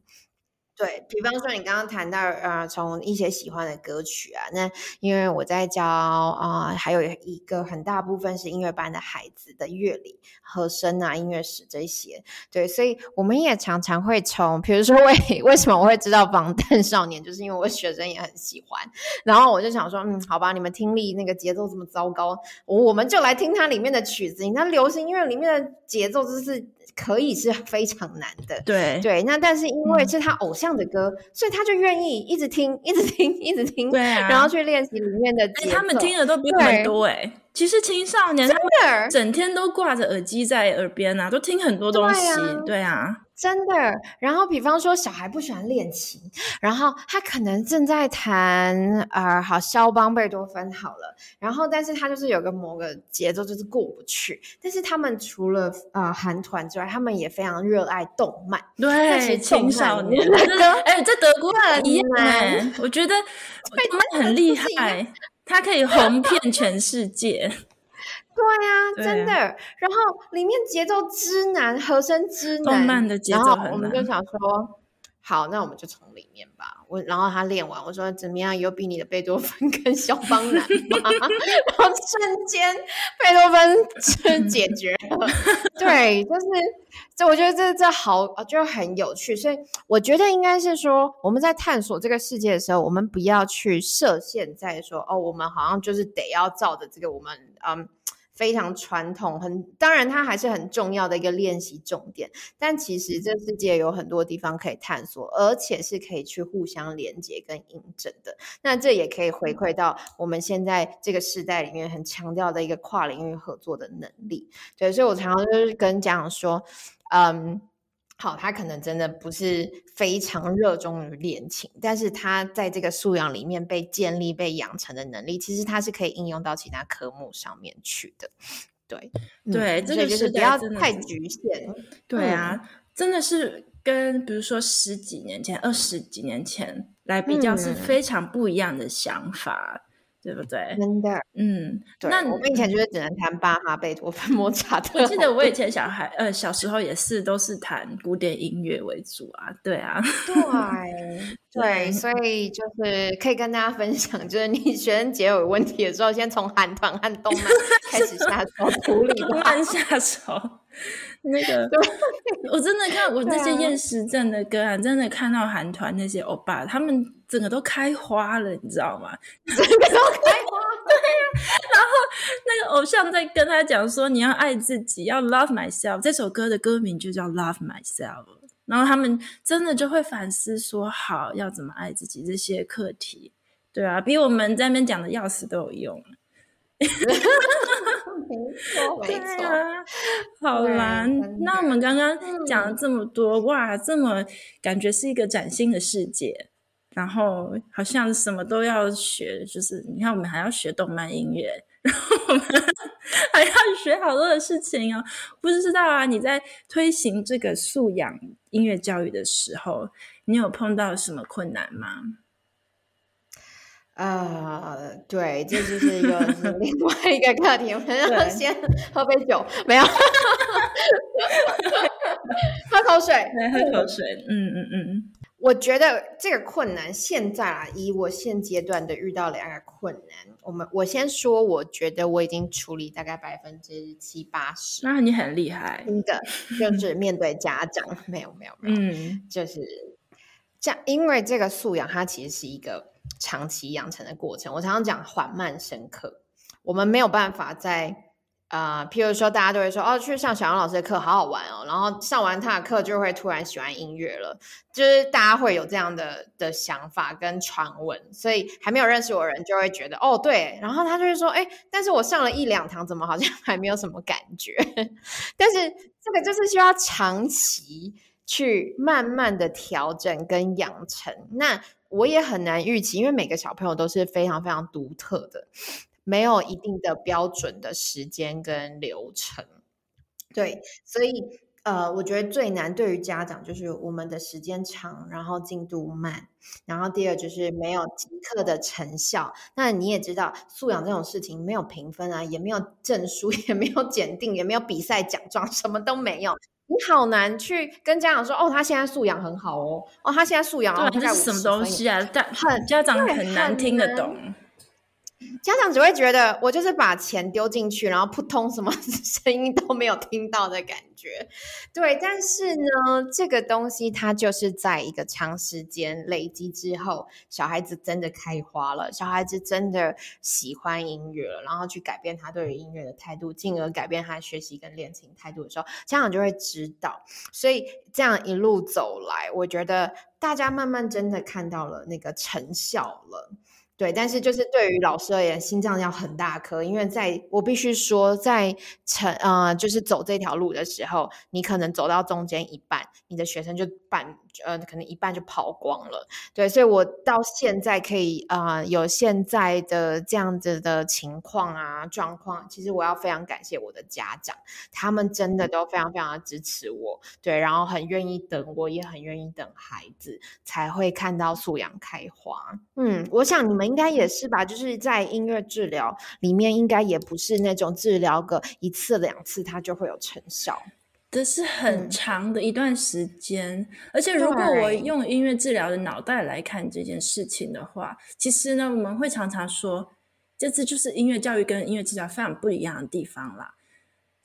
B: 对，比方说，你刚刚谈到呃，从一些喜欢的歌曲啊，那因为我在教啊、还有一个很大部分是音乐班的孩子的乐理、和声啊、音乐史这些，对，所以我们也常常会从，比如说为 为什么我会知道防弹少年，就是因为我学生也很喜欢，然后我就想说，嗯，好吧，你们听力那个节奏这么糟糕，我们就来听它里面的曲子，你看流行音乐里面的节奏就是。可以是非常难的，
A: 对
B: 对。那但是因为是他偶像的歌，嗯、所以他就愿意一直听，一直听，一直听，
A: 对啊，
B: 然后去练习里面的欸。
A: 他们听的都比我们多哎。其实青少年真的整天都挂着耳机在耳边啊，都听很多东西，对啊。对啊
B: 真的，然后比方说小孩不喜欢练琴，然后他可能正在弹呃，好肖邦、贝多芬好了，然后但是他就是有个某个节奏就是过不去。但是他们除了呃韩团之外，他们也非常热爱动漫，
A: 对青少年的歌，哎，在德国很一样，我觉得 动漫很厉害，他可以红遍全世界。
B: 对呀、啊，真的。然后里面节奏之难，和声之难，
A: 动漫的节奏很难。然后
B: 我们就想说，好，那我们就从里面吧。我然后他练完，我说怎么样？有比你的贝多芬 跟肖邦难吗？然后瞬间贝多芬就解 决了。对，就是这，我觉得这这好，就很有趣。所以我觉得应该是说，我们在探索这个世界的时候，我们不要去设限在说，哦，我们好像就是得要照着这个我们嗯。非常传统，很当然，它还是很重要的一个练习重点。但其实这世界有很多地方可以探索，而且是可以去互相连接跟印证的。那这也可以回馈到我们现在这个时代里面很强调的一个跨领域合作的能力。对，所以我常常就是跟家长说，嗯。好，他可能真的不是非常热衷于恋情，但是他在这个素养里面被建立、被养成的能力，其实他是可以应用到其他科目上面去的。对
A: 对，这个
B: 就是不要太局限。
A: 对啊，真的是跟比如说十几年前、二十几年前来比较，是非常不一样的想法。嗯对不对？
B: 真的，
A: 嗯，对
B: 那我们以前就是只能弹巴哈、贝多芬、莫扎特。
A: 我记得我以前小孩，呃，小时候也是都是弹古典音乐为主啊，对啊，
B: 对对，所以就是可以跟大家分享，就是你学生节有问题的时候，先从韩团和动漫开始下手处理，
A: 慢下手。那个，我真的看我那些厌食症的歌啊，真的看到韩团那些欧巴，他们整个都开花了，你知道吗？
B: 整个都开花，
A: 对呀。然后那个偶像在跟他讲说：“你要爱自己，要 love myself。”这首歌的歌名就叫 Love Myself。然后他们真的就会反思说：“好，要怎么爱自己？”这些课题，对啊，比我们在那边讲的要死都有用。
B: 没错，没错、啊，
A: 好啦，那我们刚刚讲了这么多，嗯、哇，这么感觉是一个崭新的世界，然后好像什么都要学，就是你看，我们还要学动漫音乐，然后我们 还要学好多的事情哦。不知道啊，你在推行这个素养音乐教育的时候，你有碰到什么困难吗？
B: 啊，uh, 对，这就是又是另外一个课题。我们要先喝杯酒，没有，喝口水，
A: 喝口水。嗯嗯嗯，
B: 我觉得这个困难，现在啊，以我现阶段的遇到两个困难，我们我先说，我觉得我已经处理大概百分之七八十。
A: 那你很厉害。
B: 真的，就是面对家长，没有没有没有，嗯，就是这样，因为这个素养，它其实是一个。长期养成的过程，我常常讲缓慢深刻。我们没有办法在啊、呃，譬如说，大家都会说哦，去上小杨老师的课好好玩哦，然后上完他的课就会突然喜欢音乐了，就是大家会有这样的的想法跟传闻，所以还没有认识我人就会觉得哦，对，然后他就会说，哎，但是我上了一两堂，怎么好像 还没有什么感觉？但是这个就是需要长期去慢慢的调整跟养成，那。我也很难预期，因为每个小朋友都是非常非常独特的，没有一定的标准的时间跟流程。对，所以呃，我觉得最难对于家长就是我们的时间长，然后进度慢，然后第二就是没有即刻的成效。那你也知道，素养这种事情没有评分啊，也没有证书，也没有检定，也没有比赛奖状，什么都没有。你好难去跟家长说哦，他现在素养很好哦，哦，他现在素养哦，
A: 这是什么东西啊？但很家长很难听得懂。
B: 家长只会觉得我就是把钱丢进去，然后扑通什么声音都没有听到的感觉。对，但是呢，这个东西它就是在一个长时间累积之后，小孩子真的开花了，小孩子真的喜欢音乐了，然后去改变他对于音乐的态度，进而改变他学习跟练琴态度的时候，家长就会知道。所以这样一路走来，我觉得大家慢慢真的看到了那个成效了。对，但是就是对于老师而言，心脏要很大颗，因为在我必须说，在成呃，就是走这条路的时候，你可能走到中间一半，你的学生就半呃，可能一半就跑光了。对，所以我到现在可以啊、呃，有现在的这样子的情况啊状况，其实我要非常感谢我的家长，他们真的都非常非常的支持我，对，然后很愿意等我，也很愿意等孩子，才会看到素养开花。嗯，我想你们。应该也是吧，就是在音乐治疗里面，应该也不是那种治疗个一次两次，它就会有成效。
A: 这是很长的一段时间，嗯、而且如果我用音乐治疗的脑袋来看这件事情的话，其实呢，我们会常常说，这次就是音乐教育跟音乐治疗非常不一样的地方啦。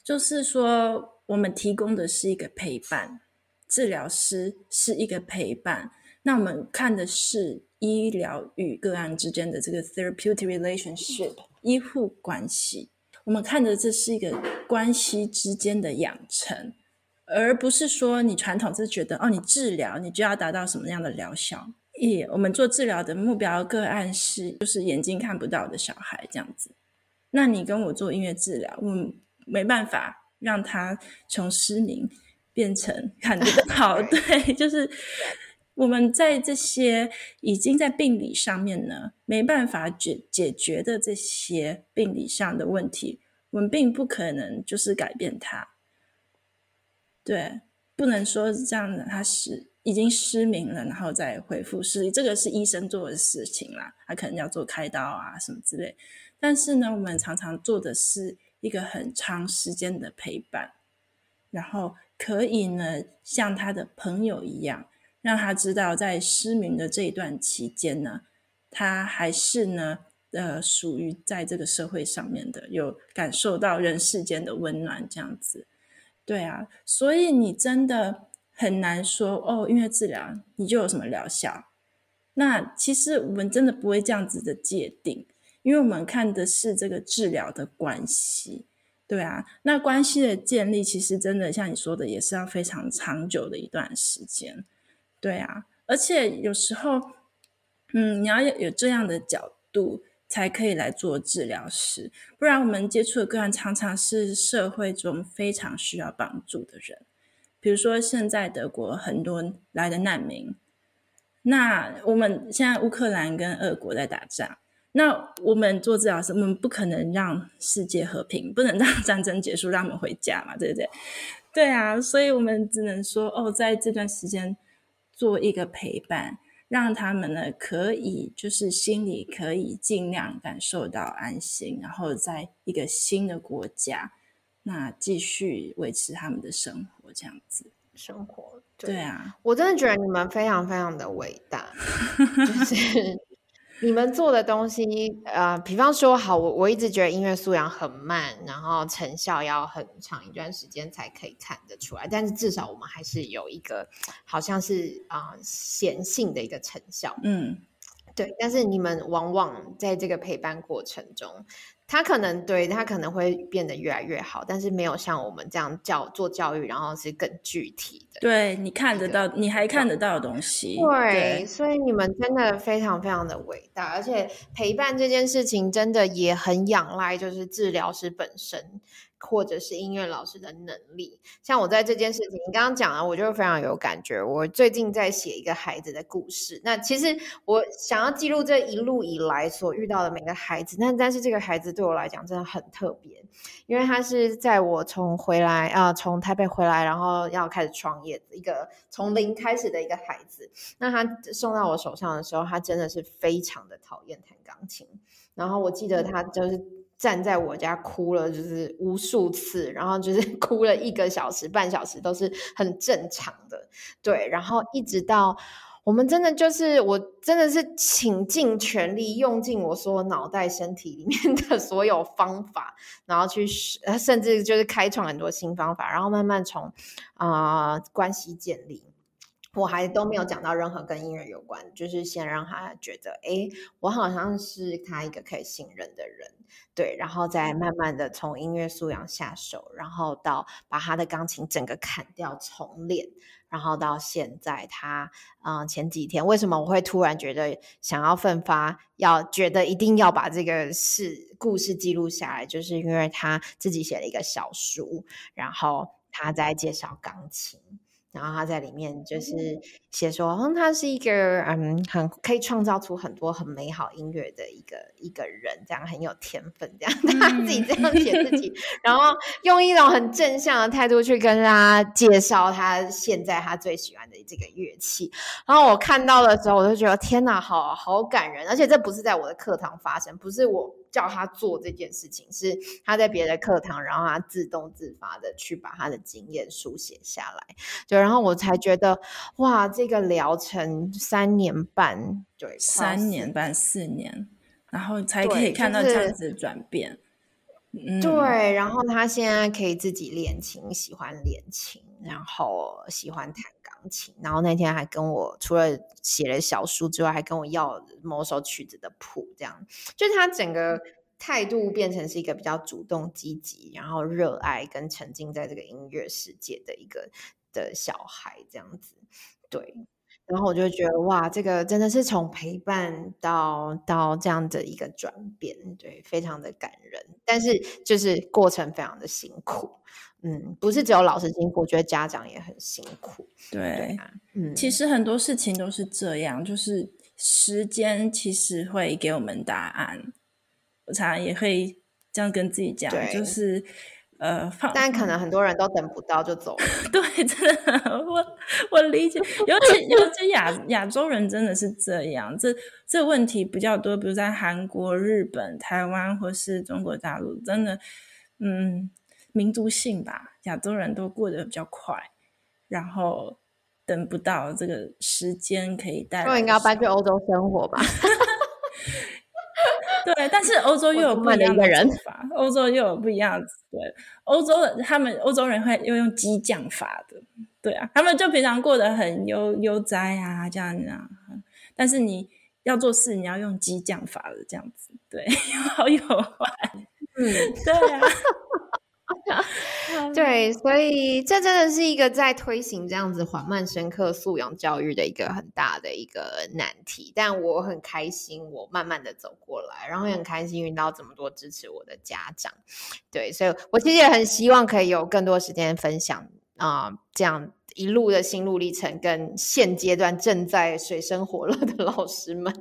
A: 就是说，我们提供的是一个陪伴，治疗师是一个陪伴，那我们看的是。医疗与个案之间的这个 therapeutic relationship 医护关系，我们看的这是一个关系之间的养成，而不是说你传统是觉得哦，你治疗你就要达到什么样的疗效。耶，我们做治疗的目标个案是就是眼睛看不到的小孩这样子，那你跟我做音乐治疗，我没办法让他从失明变成 看得好。对，就是我们在这些已经在病理上面呢，没办法解解决的这些病理上的问题，我们并不可能就是改变它。对，不能说是这样的，他是已经失明了，然后再恢复视力，这个是医生做的事情啦，他可能要做开刀啊什么之类。但是呢，我们常常做的是一个很长时间的陪伴，然后可以呢，像他的朋友一样，让他知道在失明的这一段期间呢，他还是呢，呃，属于在这个社会上面的，有感受到人世间的温暖，这样子。对啊，所以你真的很难说哦，音乐治疗你就有什么疗效？那其实我们真的不会这样子的界定。因为我们看的是这个治疗的关系，对啊，那关系的建立其实真的像你说的，也是要非常长久的一段时间，对啊，而且有时候，嗯，你要有这样的角度才可以来做治疗师，不然我们接触的个案常常是社会中非常需要帮助的人，比如说现在德国很多来的难民，那我们现在乌克兰跟俄国在打仗。那我们做治疗师，我们不可能让世界和平，不能让 战争结束，让他们回家嘛，对不对？对啊，所以我们只能说，哦，在这段时间做一个陪伴，让他们呢可以就是心里可以尽量感受到安心，然后在一个新的国家，那继续维持他们的生活，这样子
B: 生活。
A: 对，对啊，
B: 我真的觉得你们非常非常的伟大，就是。你们做的东西，呃，比方说，好，我我一直觉得音乐素养很慢，然后成效要很长一段时间才可以看得出来，但是至少我们还是有一个，好像是啊、呃、显性的一个成效，
A: 嗯，
B: 对。但是你们往往在这个陪伴过程中。他可能对他可能会变得越来越好，但是没有像我们这样教做教育，然后是更具体的。
A: 对，你看得到，你还看得到的东西。
B: 对，对，所以你们真的非常非常的伟大，而且陪伴这件事情真的也很仰赖，就是治疗师本身。或者是音乐老师的能力，像我在这件事情，你刚刚讲了，我就非常有感觉。我最近在写一个孩子的故事，那其实我想要记录这一路以来所遇到的每个孩子，但但是这个孩子对我来讲真的很特别，因为他是在我从回来啊、呃，从台北回来，然后要开始创业的一个从零开始的一个孩子。那他送到我手上的时候，他真的是非常的讨厌弹钢琴，然后我记得他就是。站在我家哭了，就是无数次，然后就是 哭了一个小时、半小时，都是很正常的。对，然后一直到我们真的就是，我真的是倾尽全力，用尽我所有脑袋、身体里面的所有方法，然后去，甚至就是开创很多新方法，然后慢慢从啊、关系建立。我还都没有讲到任何跟音乐有关，就是先让他觉得，哎，我好像是他一个可以信任的人，对，然后再慢慢的从音乐素养下手，然后到把他的钢琴整个砍掉重练，然后到现在他，嗯，前几天为什么我会突然觉得想要奋发，要觉得一定要把这个事故事记录下来，就是因为他自己写了一个小书，然后他在介绍钢琴。然后他在里面就是写说，嗯，他是一个嗯，很可以创造出很多很美好音乐的一个一个人，这样很有天分，这样 他自己这样写自己，然后用一种很正向的态度去跟他介绍他现在他最喜欢的这个乐器。然后我看到的时候，我就觉得天哪，好好感人，而且这不是在我的课堂发生，不是我。叫他做这件事情，是他在别的课堂，然后他自动自发的去把他的经验书写下来，对，然后我才觉得哇，这个疗程三年半，对，
A: 三年半四年，然后才可以看到这样子的转变，
B: 对，嗯、对，然后他现在可以自己练琴，喜欢练琴，然后喜欢弹。然后那天还跟我除了写了小书之外，还跟我要某首曲子的谱，这样就是他整个态度变成是一个比较主动积极，然后热爱跟沉浸在这个音乐世界的一个的小孩，这样子，对。然后我就觉得哇，这个真的是从陪伴到到这样的一个转变，对，非常的感人。但是就是过程非常的辛苦，嗯，不是只有老师辛苦，我觉得家长也很辛苦。
A: 对，对啊，嗯，其实很多事情都是这样，就是时间其实会给我们答案。我常常也会这样跟自己讲，就是。呃，放，
B: 但可能很多人都等不到就走了。
A: 对，真的，我我理解，尤其尤其亚亚洲人真的是这样，这这问题比较多，比如在韩国、日本、台湾或是中国大陆，真的，嗯，民族性吧，亚洲人都过得比较快，然后等不到这个时间可以带来。
B: 我应该要搬去欧洲生活吧。
A: 对，但是欧洲又有不一样的人法，欧洲又有不一样的。对，欧洲的他们欧洲人会又用激将法的，对啊，他们就平常过得很悠悠哉啊，这样子啊。但是你要做事，你要用激将法的这样子，对，有好有坏。嗯，对啊。
B: 对，所以这真的是一个在推行这样子缓慢深刻素养教育的一个很大的一个难题。但我很开心，我慢慢的走过来，然后也很开心遇到这么多支持我的家长。对，所以我其实也很希望可以有更多时间分享啊、呃，这样一路的心路历程，跟现阶段正在水深火热的老师们。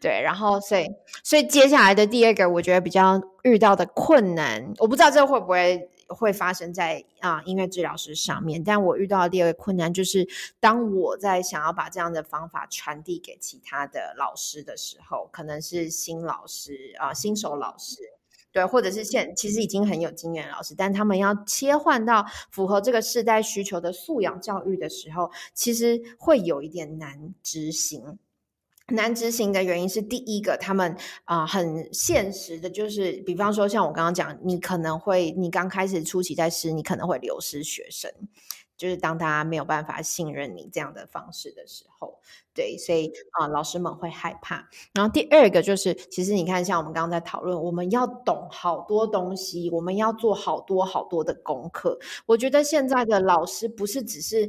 B: 对，然后所以所以接下来的第二个，我觉得比较遇到的困难，我不知道这会不会。会发生在啊、音乐治疗师上面，但我遇到的第二个困难就是，当我在想要把这样的方法传递给其他的老师的时候，可能是新老师啊、新手老师，对，或者是现其实已经很有经验的老师，但他们要切换到符合这个世代需求的素养教育的时候，其实会有一点难执行。难执行的原因是，第一个，他们啊、呃、很现实的，就是比方说像我刚刚讲，你可能会，你刚开始初期在试，你可能会流失学生，就是当他没有办法信任你这样的方式的时候，对，所以啊、呃，老师们会害怕。然后第二个就是，其实你看，像我们刚刚在讨论，我们要懂好多东西，我们要做好多好多的功课。我觉得现在的老师不是只是。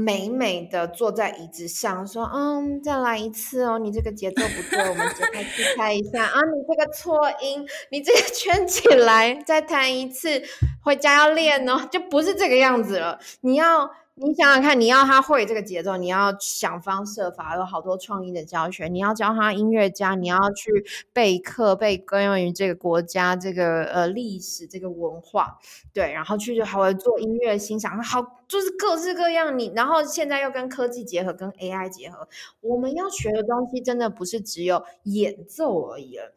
B: 美美的坐在椅子上，说：“嗯，再来一次哦，你这个节奏不对，我们节拍器开 一下啊，你这个错音，你这个圈起来，再弹一次，回家要练哦，就不是这个样子了，你要。”你想想看，你要他会这个节奏，你要想方设法，有好多创意的教学。你要教他音乐家，你要去备课，备关于这个国家这个呃历史这个文化，对，然后去还会做音乐欣赏，好，就是各式各样。你然后现在又跟科技结合，跟 AI 结合，我们要学的东西真的不是只有演奏而已了，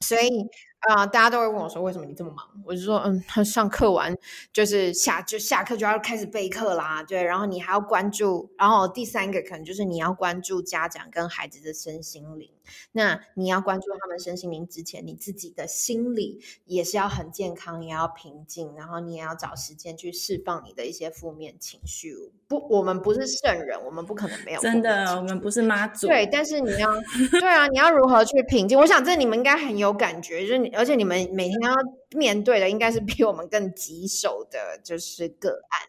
B: 所以。啊、呃，大家都会问我说：“为什么你这么忙？”我就说：“嗯，他上课完就是下就下课就要开始备课啦，对，然后你还要关注，然后第三个可能就是你要关注家长跟孩子的身心灵。那你要关注他们身心灵之前，你自己的心理也是要很健康，也要平静，然后你也要找时间去释放你的一些负面情绪。不，我们不是圣人，我们不可能没有
A: 真的，我们不是妈祖。
B: 对，但是你要对啊，你要如何去平静？我想这你们应该很有感觉，就是你。而且你们每天要面对的，应该是比我们更棘手的，就是个案。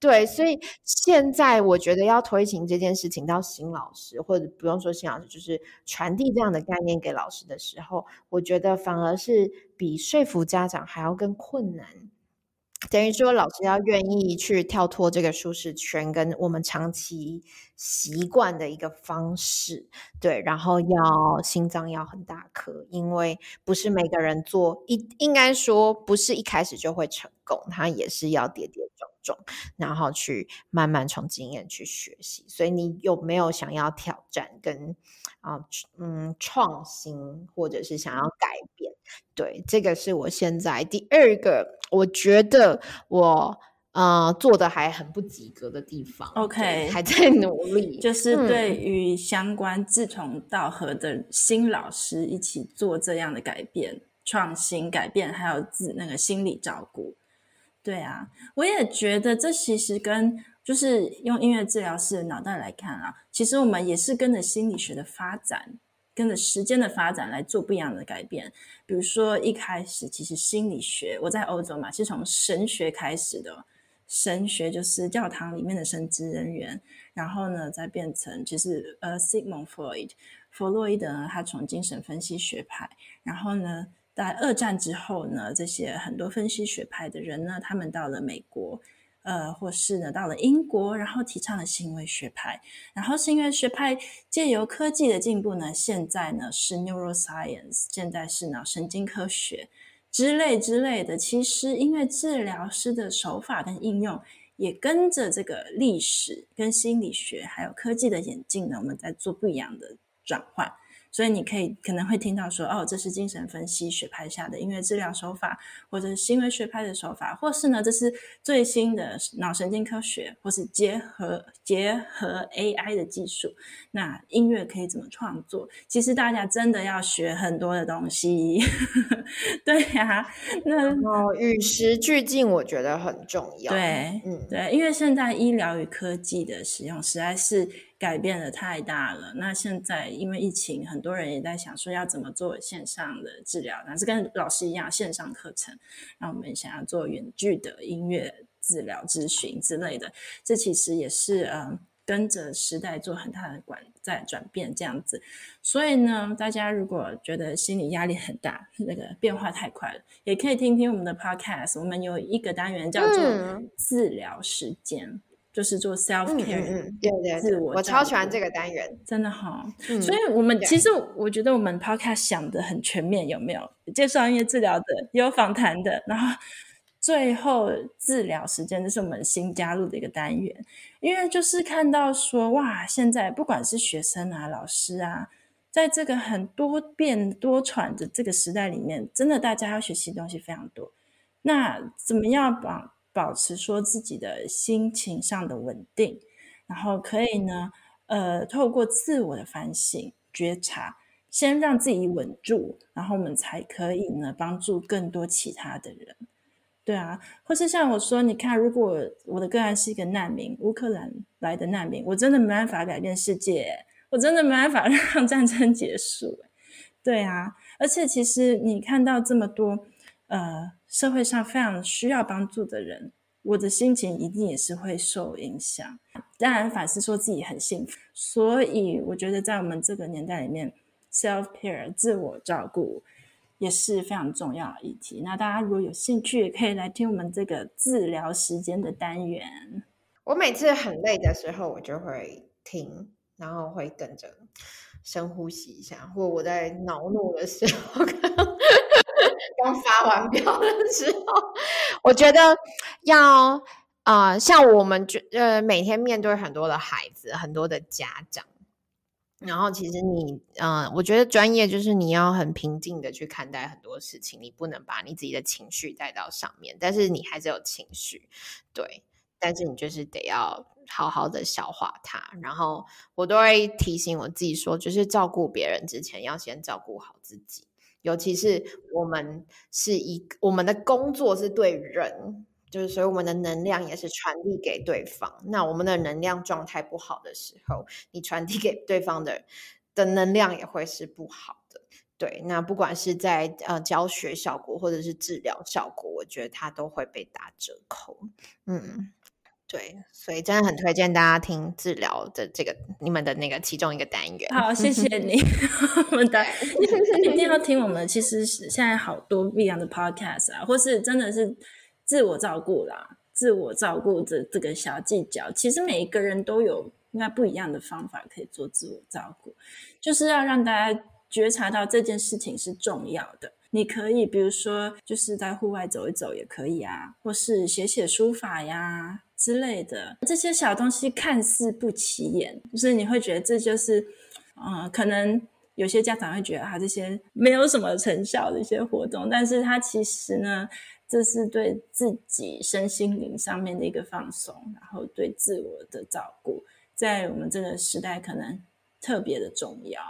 B: 对，所以现在我觉得要推行这件事情到新老师，或者不用说新老师，就是传递这样的概念给老师的时候，我觉得反而是比说服家长还要更困难。等于说，老师要愿意去跳脱这个舒适圈，跟我们长期习惯的一个方式，对，然后要心脏要很大颗，因为不是每个人做一，应该说不是一开始就会成功，他也是要跌跌撞撞，然后去慢慢从经验去学习。所以你有没有想要挑战跟啊嗯创新，或者是想要改变？对，这个是我现在第二个，我觉得我。呃，做的还很不及格的地方
A: ，OK，
B: 还在努力。
A: 就是对于相关志同道合的新老师一起做这样的改变、创新、改变，还有自那个心理照顾。对啊，我也觉得这其实跟就是用音乐治疗师的脑袋来看啊，其实我们也是跟着心理学的发展，跟着时间的发展来做不一样的改变。比如说一开始，其实心理学我在欧洲嘛，是从神学开始的。神学就是教堂里面的神职人员，然后呢，再变成就是呃，Sigmund Freud，弗洛伊德呢，他从精神分析学派，然后呢，在二战之后呢，这些很多分析学派的人呢，他们到了美国，呃，或是呢到了英国，然后提倡了行为学派。然后行为学派借由科技的进步呢，现在呢是 neuroscience，现在是脑神经科学之类之类的。其实音乐治疗师的手法跟应用，也跟着这个历史、跟心理学还有科技的演进呢，我们在做不一样的转换。所以你可以可能会听到说，哦，这是精神分析学派下的音乐治疗手法，或者是行为学派的手法，或是呢，这是最新的脑神经科学，或是结合结合 AI 的技术。那音乐可以怎么创作？其实大家真的要学很多的东西。对呀、啊，那
B: 哦，与时俱进，我觉得很重要。
A: 对，嗯，对，因为现在医疗与科技的使用实在是。改变的太大了。那现在因为疫情，很多人也在想说要怎么做线上的治疗，那是跟老师一样线上课程。那我们想要做远距的音乐治疗咨询之类的，这其实也是嗯跟着时代做很大的管在转变这样子。所以呢，大家如果觉得心理压力很大，那个变化太快了，也可以听听我们的 podcast。我们有一个单元叫做治疗时间。嗯就是做 self care，
B: 嗯嗯，对对，自我，我超喜欢这个单元，
A: 真的哈、嗯。所以，我们其实我觉得我们 podcast 想的很全面，有没有介绍音乐治疗的，也有访谈的，然后最后治疗时间，这是我们新加入的一个单元。因为就是看到说，哇，现在不管是学生啊、老师啊，在这个很多变多舛的这个时代里面，真的大家要学习的东西非常多。那怎么样把保持说自己的心情上的稳定，然后可以呢，呃，透过自我的反省、觉察，先让自己稳住，然后我们才可以呢，帮助更多其他的人。对啊，或是像我说，你看，如果我的个案是一个难民，乌克兰来的难民，我真的没办法改变世界，我真的没办法 让战争结束。对啊，而且其实你看到这么多，呃。社会上非常需要帮助的人，我的心情一定也是会受影响。当然，反思说自己很幸福，所以我觉得在我们这个年代里面，self care 自我照顾也是非常重要的议题。那大家如果有兴趣，也可以来听我们这个治疗时间的单元。
B: 我每次很累的时候，我就会听，然后会跟着深呼吸一下，或我在恼怒的时候。刚发完飙的时候，我觉得要啊、像我们就呃每天面对很多的孩子，很多的家长，然后其实你嗯、呃，我觉得专业就是你要很平静的去看待很多事情，你不能把你自己的情绪带到上面，但是你还是有情绪，对，但是你就是得要好好的消化它。然后我都会提醒我自己说，就是照顾别人之前，要先照顾好自己。尤其是我们是一，我们的工作是对人，就是所以我们的能量也是传递给对方。那我们的能量状态不好的时候，你传递给对方的的能量也会是不好的。对，那不管是在呃教学效果或者是治疗效果，我觉得它都会被打折扣。嗯。对，所以真的很推荐大家听治疗的这个你们的那个其中一个单元。
A: 好，谢谢你，我们的一定要听我们。其实现在好多不一样的 podcast 啊，或是真的是自我照顾啦，自我照顾的这个小技巧，其实每一个人都有应该不一样的方法可以做自我照顾，就是要让大家觉察到这件事情是重要的。你可以比如说就是在户外走一走也可以啊，或是写写书法呀。之类的这些小东西看似不起眼，就是你会觉得这就是，嗯、可能有些家长会觉得啊，这些没有什么成效的一些活动，但是它其实呢，这是对自己身心灵上面的一个放松，然后对自我的照顾，在我们这个时代可能特别的重要。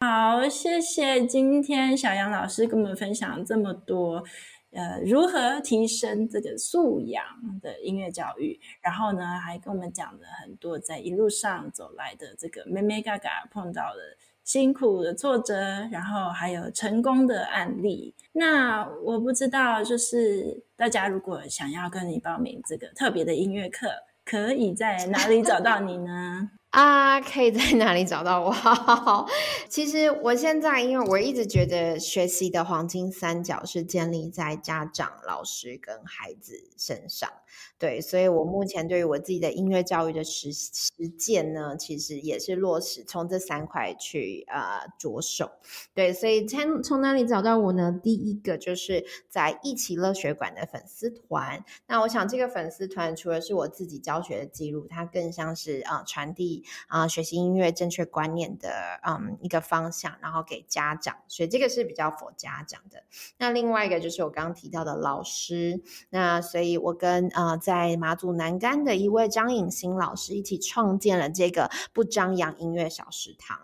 A: 好，谢谢今天小杨老师跟我们分享这么多。呃，如何提升这个素养的音乐教育？然后呢，还跟我们讲了很多在一路上走来的这个眉眉角角碰到的辛苦的挫折，然后还有成功的案例。那我不知道，就是大家如果想要跟你报名这个特别的音乐课，可以在哪里找到你呢？
B: 啊，可以在哪里找到我？其实我现在，因为我一直觉得学习的黄金三角是建立在家长、老师跟孩子身上。对，所以我目前对于我自己的音乐教育的实实践呢，其实也是落实从这三块去呃着手。对，所以从从哪里找到我呢？第一个就是在艺祺乐学馆的粉丝团。那我想这个粉丝团除了是我自己教学的记录，它更像是啊、呃、传递啊、学习音乐正确观念的嗯一个方向，然后给家长，所以这个是比较佛家长的。那另外一个就是我刚刚提到的老师。那所以我跟啊、呃在马祖南竿的一位张颖欣老师一起创建了这个不张扬音乐小食堂。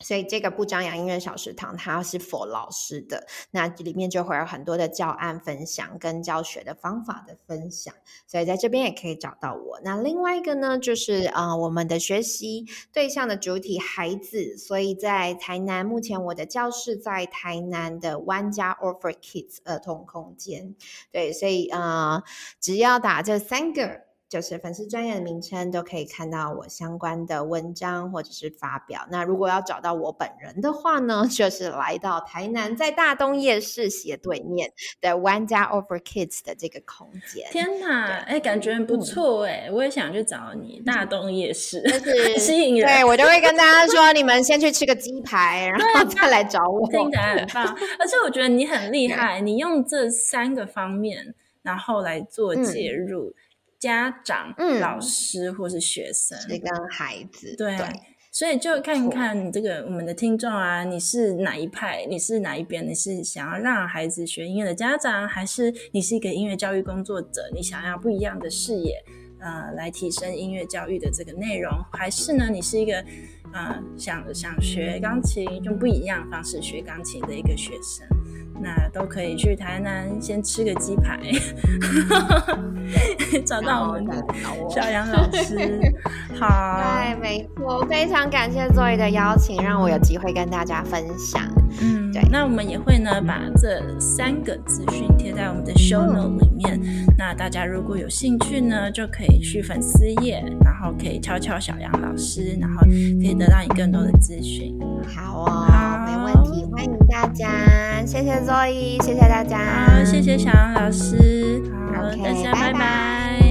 B: 所以这个不张扬音乐小食堂，它是 for 老师的，那里面就会有很多的教案分享跟教学的方法的分享，所以在这边也可以找到我。那另外一个呢，就是啊、我们的学习对象的主体孩子，所以在台南，目前我的教室在台南的湾家 All for Kids 儿童空间，对，所以啊、只要打这三个。就是粉丝专业的名称都可以看到我相关的文章或者是发表。那如果要找到我本人的话呢，就是来到台南，在大东夜市斜对面的 One 加 Over Kids 的这个空间。
A: 天哪，哎、欸，感觉不错哎、嗯，我也想去找你。大东夜市
B: 就是
A: 吸引人，
B: 对我就会跟大家说，你们先去吃个鸡排，然后再来找我。
A: 听起来很棒，而且我觉得你很厉 害，你用这三个方面，然后来做介入。嗯家长、嗯、老师或是学生，
B: 是跟孩子
A: 对，对，所以就看一看你这个我们的听众啊，你是哪一派？你是哪一边？你是想要让孩子学音乐的家长，还是你是一个音乐教育工作者？你想要不一样的视野，呃，来提升音乐教育的这个内容，还是呢，你是一个呃想想学钢琴，用不一样的方式学钢琴的一个学生？那都可以去台南先吃个鸡排，找到我们的小杨老师。好，
B: 对，没错，非常感谢 Zoe 的邀请，让我有机会跟大家分享。
A: 嗯，对，那我们也会呢把这三个资讯贴在我们的 show note 里面。嗯、那大家如果有兴趣呢，就可以去粉丝页，然后可以敲敲小杨老师，然后可以得到你更多的资讯。
B: 好哦，好，没问题，欢迎大家，谢谢 Zoe，谢谢大家，
A: 好，谢谢小杨老师，好，okay, 大家拜拜。拜拜。